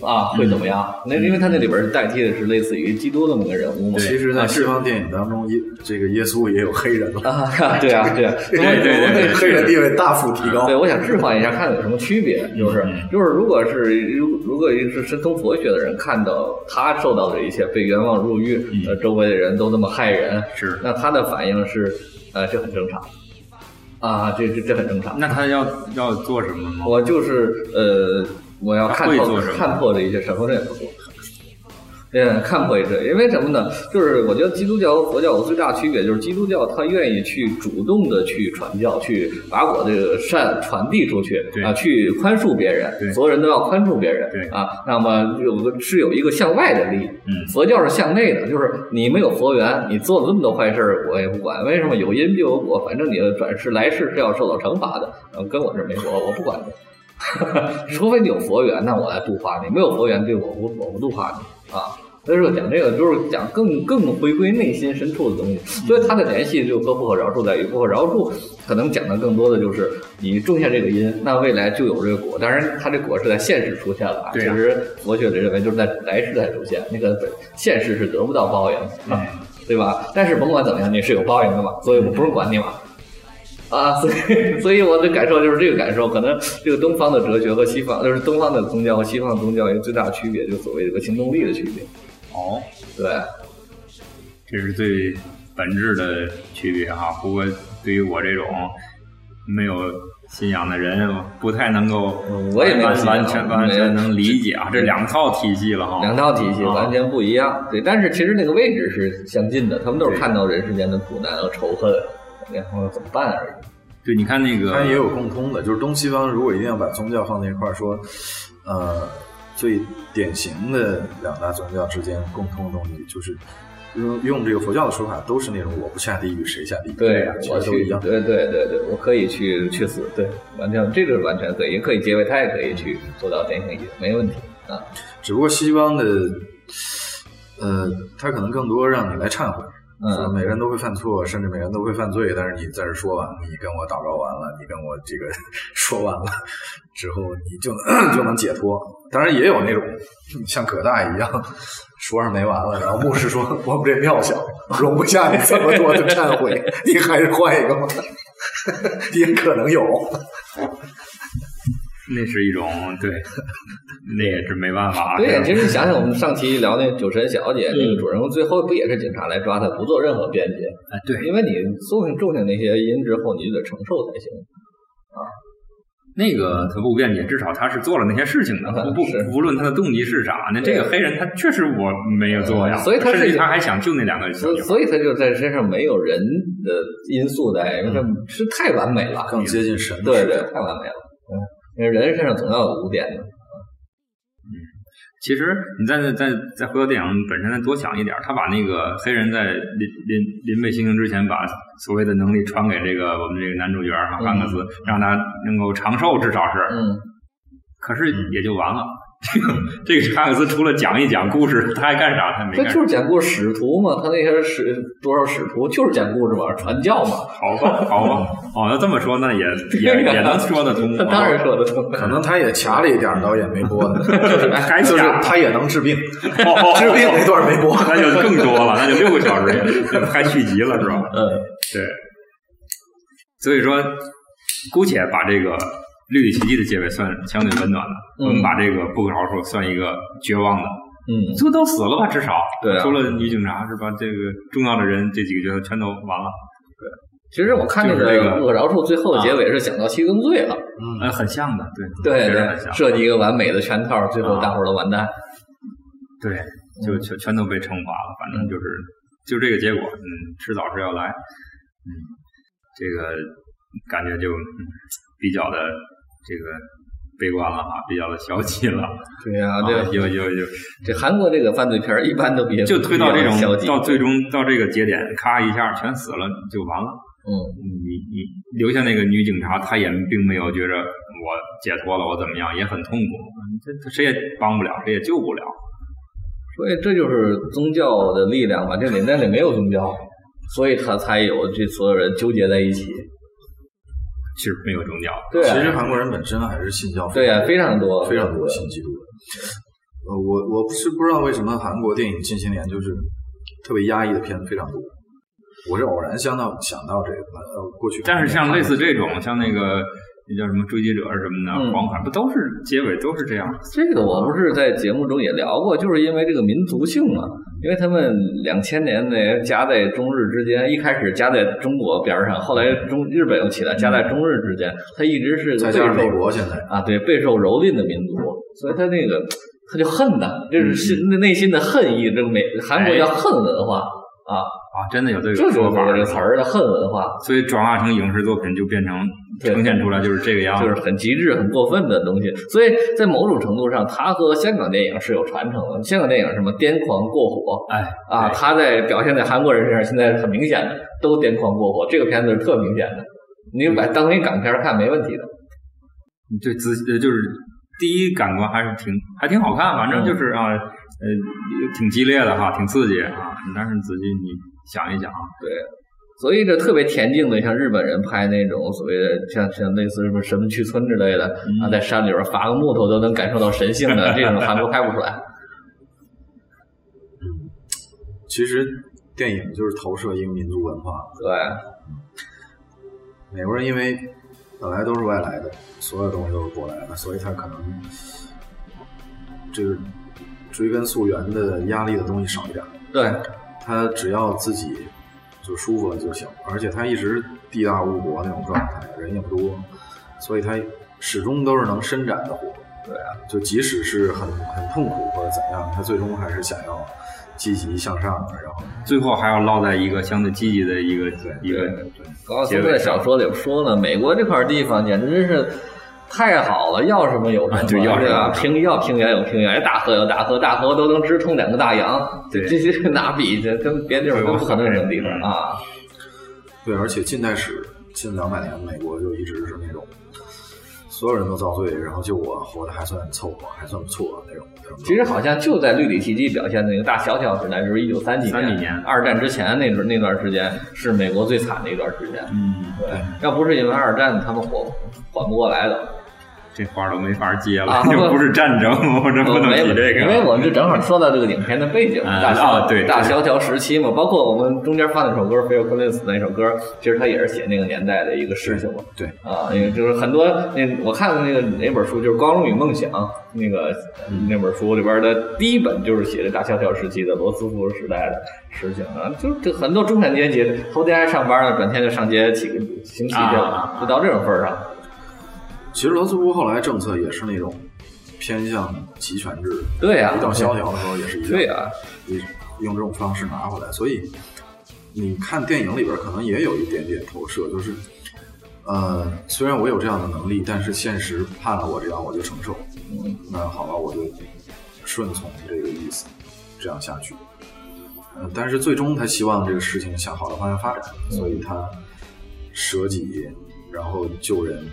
啊，会怎么样？那因为他那里边代替的是类似于基督这么个人物嘛。其实，在啊西方电影当中，耶这个耶稣也有黑人了，啊，[laughs] 对啊，对啊，[laughs] 对对对黑人地位大幅提高对，。我想置换一下，看有什么区别。就是嗯就是，如果是如如果是深通佛学的人看到他受到的一切被冤枉入狱，呃，周围的人都那么害人，是那他的反应是，呃，这很正常，啊，这这这很正常。那他要要做什么吗？我就是呃，我要看破他会做什么看破这一切，什么这也不做。嗯，看破一切，因为什么呢？就是我觉得基督教和佛教有最大区别，就是基督教他愿意去主动的去传教，去把我这个善传递出去啊，去宽恕别人，所有人都要宽恕别人啊。那么有个是有一个向外的力，嗯佛教是向内的，就是你没有佛缘，你做了那么多坏事儿，我也不管。为什么有因就有果？反正你的转世来世是要受到惩罚的，呃跟我这没关，我不管你。[laughs] 除非你有佛缘，那我来度化你；没有佛缘，对我不我不度化你啊。所以说讲这个就是讲更更回归内心深处的东西，所以它的联系就和不可饶恕在于不可饶恕，可能讲的更多的就是你种下这个因，那未来就有这个果。当然，它这果是在现实出现了啊。其实佛学里认为就是在来世才出现，那个现实是得不到报应的啊，[laughs] 对吧？但是甭管怎么样，你是有报应的嘛，所以我不是管你嘛。啊，所以，所以我的感受就是这个感受。可能这个东方的哲学和西方，就是东方的宗教和西方的宗教一个最大的区别，就是所谓这个行动力的区别。哦，对，这是最本质的区别哈。不过对于我这种没有信仰的人，不太能够嗯我也没有完完全完全能理解啊。这两套体系了哈，两套体系啊完全不一样。对，但是其实那个位置是相近的，他们都是看到人世间的苦难和仇恨，然后怎么办而已。对，你看那个它也有共通的，就是东西方如果一定要把宗教放在一块儿说，呃，最典型的两大宗教之间共通的东西，就是用用这个佛教的说法，都是那种我不下地狱谁下地狱，对，其我都一样。对对对对，我可以去去死，对，完全这个完全可以，也可以结尾，他也可以去做到典型一，没问题啊。只不过西方的，呃，他可能更多让你来忏悔。嗯，每个人都会犯错，甚至每个人都会犯罪，但是你在这说完，你跟我祷告完了，你跟我这个 [laughs] 说完了之后，你就能 [coughs] 就能解脱。当然也有那种像葛大爷一样说上没完了，然后牧师说 [laughs] 我们这庙小，容不下你这么多的忏悔，[laughs] 你还是换一个吧。也可能有，那是一种对，那也是没办法。对其实你想想，我们上期聊那酒神小姐，那个主人公最后不也是警察来抓他，不做任何辩解？哎，对，因为你种下种下那些因之后，你就得承受才行啊。那个他不辩解，至少他是做了那些事情的，不不是无论他的动机是啥，那这个黑人他确实我没有做呀，所以他是甚至他还想救那两个小所以，女孩。所以他就在身上没有人的因素在，因为他是太完美了，更接近神的对对，太完美了。嗯，因为人身上总要有污点的。其实你再再再回到电影本身，再多想一点，他把那个黑人在临临临被行刑之前，把所谓的能力传给这个我们这个男主角哈嗯汉克斯，让他能够长寿，至少是。嗯，可是也就完了，这 [laughs] 个这个查克斯除了讲一讲故事，他还干啥？他没他干啥。就是讲故事使徒嘛，他那些使多少使徒就是讲故事嘛，传教嘛，好吧，好吧，[laughs] 哦，那这么说，那也 [laughs] 也也能说得通。他当然说得通。可能他也掐了一点导演没播的，就是还就是他也能治病，哦治病那段没播。那就更多了，那就六个小时，拍续集了，是吧？嗯，对。所以说，姑且把这个《绿里奇迹》的结尾算相对温暖的，嗯我们把这个不可饶恕算一个绝望的。嗯，这都死了吧？至少对啊除了女警察是吧？这个重要的人这几个角色全都完了。对其实我看那这个《恶饶恕》最后的结尾是讲到七宗罪了，嗯，呃，很像的，对对。设计一个完美的圈套，最后大伙儿都完蛋。对，就全全都被惩罚了，反正就是就这个结果，嗯，迟早是要来，嗯，这个感觉就、嗯、比较的这个悲观了啊，比较的消极了，[laughs] 对呀，啊，这有有有 [laughs] 这韩国这个犯罪片儿一般都比较就推到这种，到最终到这个节点，咔一下全死了就完了。嗯你你留下那个女警察，她也并没有觉着我解脱了，我怎么样，也很痛苦，这这谁也帮不了，谁也救不了。所以这就是宗教的力量吧。这年代里没有宗教，所以他才有这所有人纠结在一起。其实没有宗教，对啊，其实韩国人本身还是信教，对呀、非常多，非常多信基督的。呃，我我是不知道为什么韩国电影近些年就是特别压抑的片子非常多。我是偶然想到想到这个，呃，过去但是像类似这种，像那个那叫什么追击者什么的，嗯黄海不都是结尾都是这样？这个我不是在节目中也聊过，就是因为这个民族性嘛，因为他们两千年那夹在中日之间，一开始夹在中国边儿上，后来中日本又起来夹在中日之间，它一直是个备再加上美受国现在，啊对备受蹂躏的民族，所以他那个他就恨呐，这是心内心的恨意，这个美韩国叫恨文化啊，啊，真的有这个说法这个词儿的恨文化，所以转化成影视作品就变成呈现出来就是这个样子。就是很极致、很过分的东西。所以在某种程度上，它和香港电影是有传承的。香港电影什么癫狂过火哎啊，对它在表现在韩国人身上，现在是很明显的，都癫狂过火。这个片子是特明显的，你把当成一港片看没问题的。你对仔细就是第一感官还是挺还挺好看，反正就是啊呃挺激烈的哈，挺刺激啊。但是仔细你想一想啊，对，所以这特别恬静的，像日本人拍那种所谓的像像类似什么神去村之类的，嗯啊，在山里边伐个木头都能感受到神性的 [laughs] 这种，韩国拍不出来。其实电影就是投射一个民族文化。对，美国人因为本来都是外来的，所有东西都是过来的，所以他可能这个追根溯源的压力的东西少一点。对，他只要自己就舒服了就行，而且他一直地大物博那种状态，人也不多，所以他始终都是能伸展的活。对啊，就即使是很很痛苦或者怎样，他最终还是想要积极向上，然后最后还要落在一个相对积极的一个一个高斯在小说里说了，美国这块地方简直是太好了，要什么有什么，啊就要什么对吧？平要平原有平原，大河有大河，大河都能直通两个大洋，这对。这些哪比这跟别的地方有不可能这种地方啊？对，而且近代史近两百年，美国就一直是那种所有人都遭罪，然后就我活得还算凑合，还算不错那种。其实好像就在绿里奇迹表现的那个大萧条时代，就是一九三几三几年二战之前那段那段时间，是美国最惨的一段时间。嗯，对，要不是因为二战，他们缓缓不过来的。这话都没法接了，[laughs] 啊又不是战争，我这不能提这个。因为我们这正好说到这个影片的背景，啊大萧、啊对对大萧条时期嘛，包括我们中间放那首歌《菲尔·克林斯》那首歌，其实它也是写那个年代的一个事情嘛。对，啊，因为就是很多那我看的那个哪本书，就是《光荣与梦想》那个那本书里边的第一本，就是写的大萧条时期的罗斯福时代的事情啊，就是这很多中产阶级头天还上班呢，转天就上街起个行乞去了啊，就到这种份儿上。其实罗斯福后来政策也是那种偏向集权制，对呀、一到萧条的时候也是一样，对呀、你用这种方式拿回来。所以你看电影里边可能也有一点点投射，就是呃，虽然我有这样的能力，但是现实判了我这样，我就承受。嗯，那好吧，我就顺从这个意思，这样下去。嗯，但是最终他希望这个事情向好的方向发展，所以他舍己，然后救人，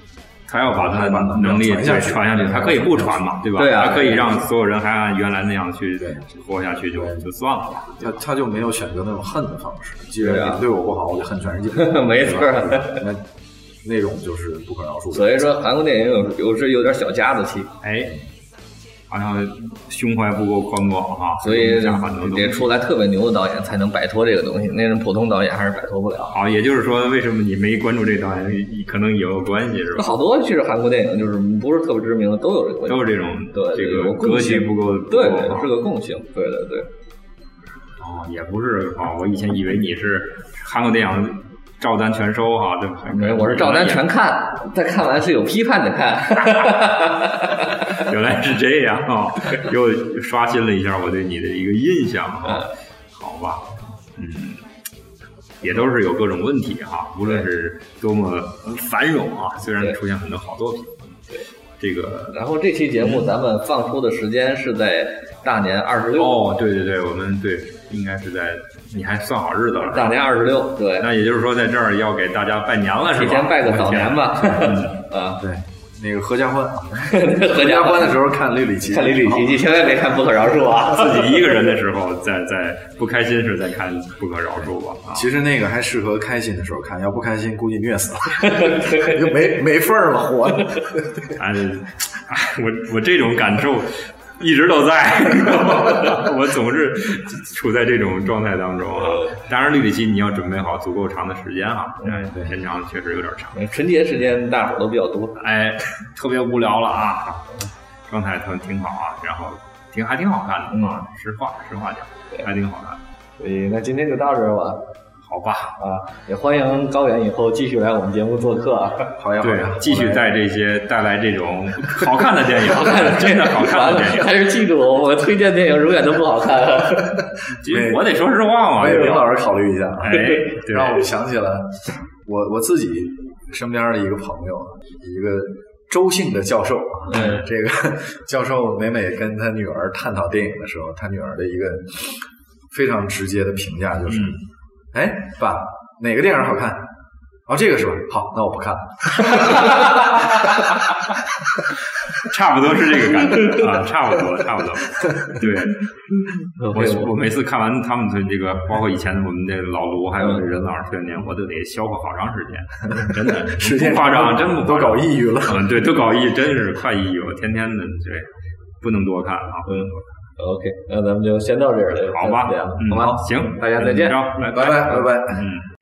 他要把他的能力再传下去，他可以不传嘛，对吧？对啊他可以让所有人还按原来那样去活下去，就就算了吧。他他就没有选择那种恨的方式。既然你对我不好，我就恨全世界。[laughs] 没错那那种就是不可饶恕。所以说韩国电影有有时有点小家子气，哎，好像胸怀不够宽广哈，所以得出来特别牛的导演才能摆脱这个东西，那种普通导演还是摆脱不了。好，也就是说，为什么你没关注这导演，可能也有关系，是吧？好多其实韩国电影就是不是特别知名的都有这个问题，都是这种，对这个格局性不够，对是个共性，对对对。哦，也不是啊，我以前以为你是韩国电影照单全收哈，对吧？没，我是照单全看，但看完是有批判的看。[laughs] 原来是这样啊，[laughs] 又刷新了一下我对你的一个印象嗯哈。好吧，嗯，也都是有各种问题哈，无论是多么繁荣啊，虽然出现很多好作品，对这个然后这期节目咱们放出的时间是在大年二十六，哦，对对对，我们对应该是在你还算好日子了，大年二十六，对，那也就是说在这儿要给大家拜年了，是吧？提前拜个早年吧。[laughs] [laughs] 嗯啊，对，那个合家欢，合 [laughs] 合家欢的时候看李李奇，[laughs] 看李李奇你，千万别看不可饶恕啊！[laughs] 自己一个人的时候，在在不开心时再看《不可饶恕》吧。啊，其实那个还适合开心的时候看，要不开心估计虐死了，就没没份儿了，活的。哎，哎我我这种感受一直都在，[laughs] 我总是处在这种状态当中啊。当然，绿里奇你要准备好足够长的时间啊，嗯，片长确实有点长。春节时间大伙儿都比较多，哎，[laughs] 特别无聊了啊，状态挺挺好啊，然后挺还挺好看的啊，实话实话讲，还挺好看。所以那今天就到这儿吧。好吧，啊，也欢迎高远以后继续来我们节目做客啊。[laughs] 好呀，好对呀，，继续带这些带来这种好看的电影，[laughs] 真的好看的电影。还是记住我，我推荐电影永远都不好看。[laughs] 我得说实话嘛，为林老师考虑一下，哎，对让我想起了我我自己身边的一个朋友，一个周姓的教授啊。嗯这个教授每每跟他女儿探讨电影的时候，他女儿的一个非常直接的评价就是：“嗯哎，爸，哪个电影好看？哦，这个是吧？好，那我不看了。[laughs] 差不多是这个感觉 [laughs] 啊，差不多，差不多。对，[laughs] 我我每次看完他们的这个，包括以前我们这老卢还有任老师推荐，我都得消化好长时间，真的时间不夸张，真不都搞抑郁了。嗯，对，都搞抑郁，真是快抑郁了，天天的对，不能多看啊，不能多看。OK，那咱们就先到这儿了，好吧，好吧嗯好吧，行，大家再见拜拜拜拜。嗯。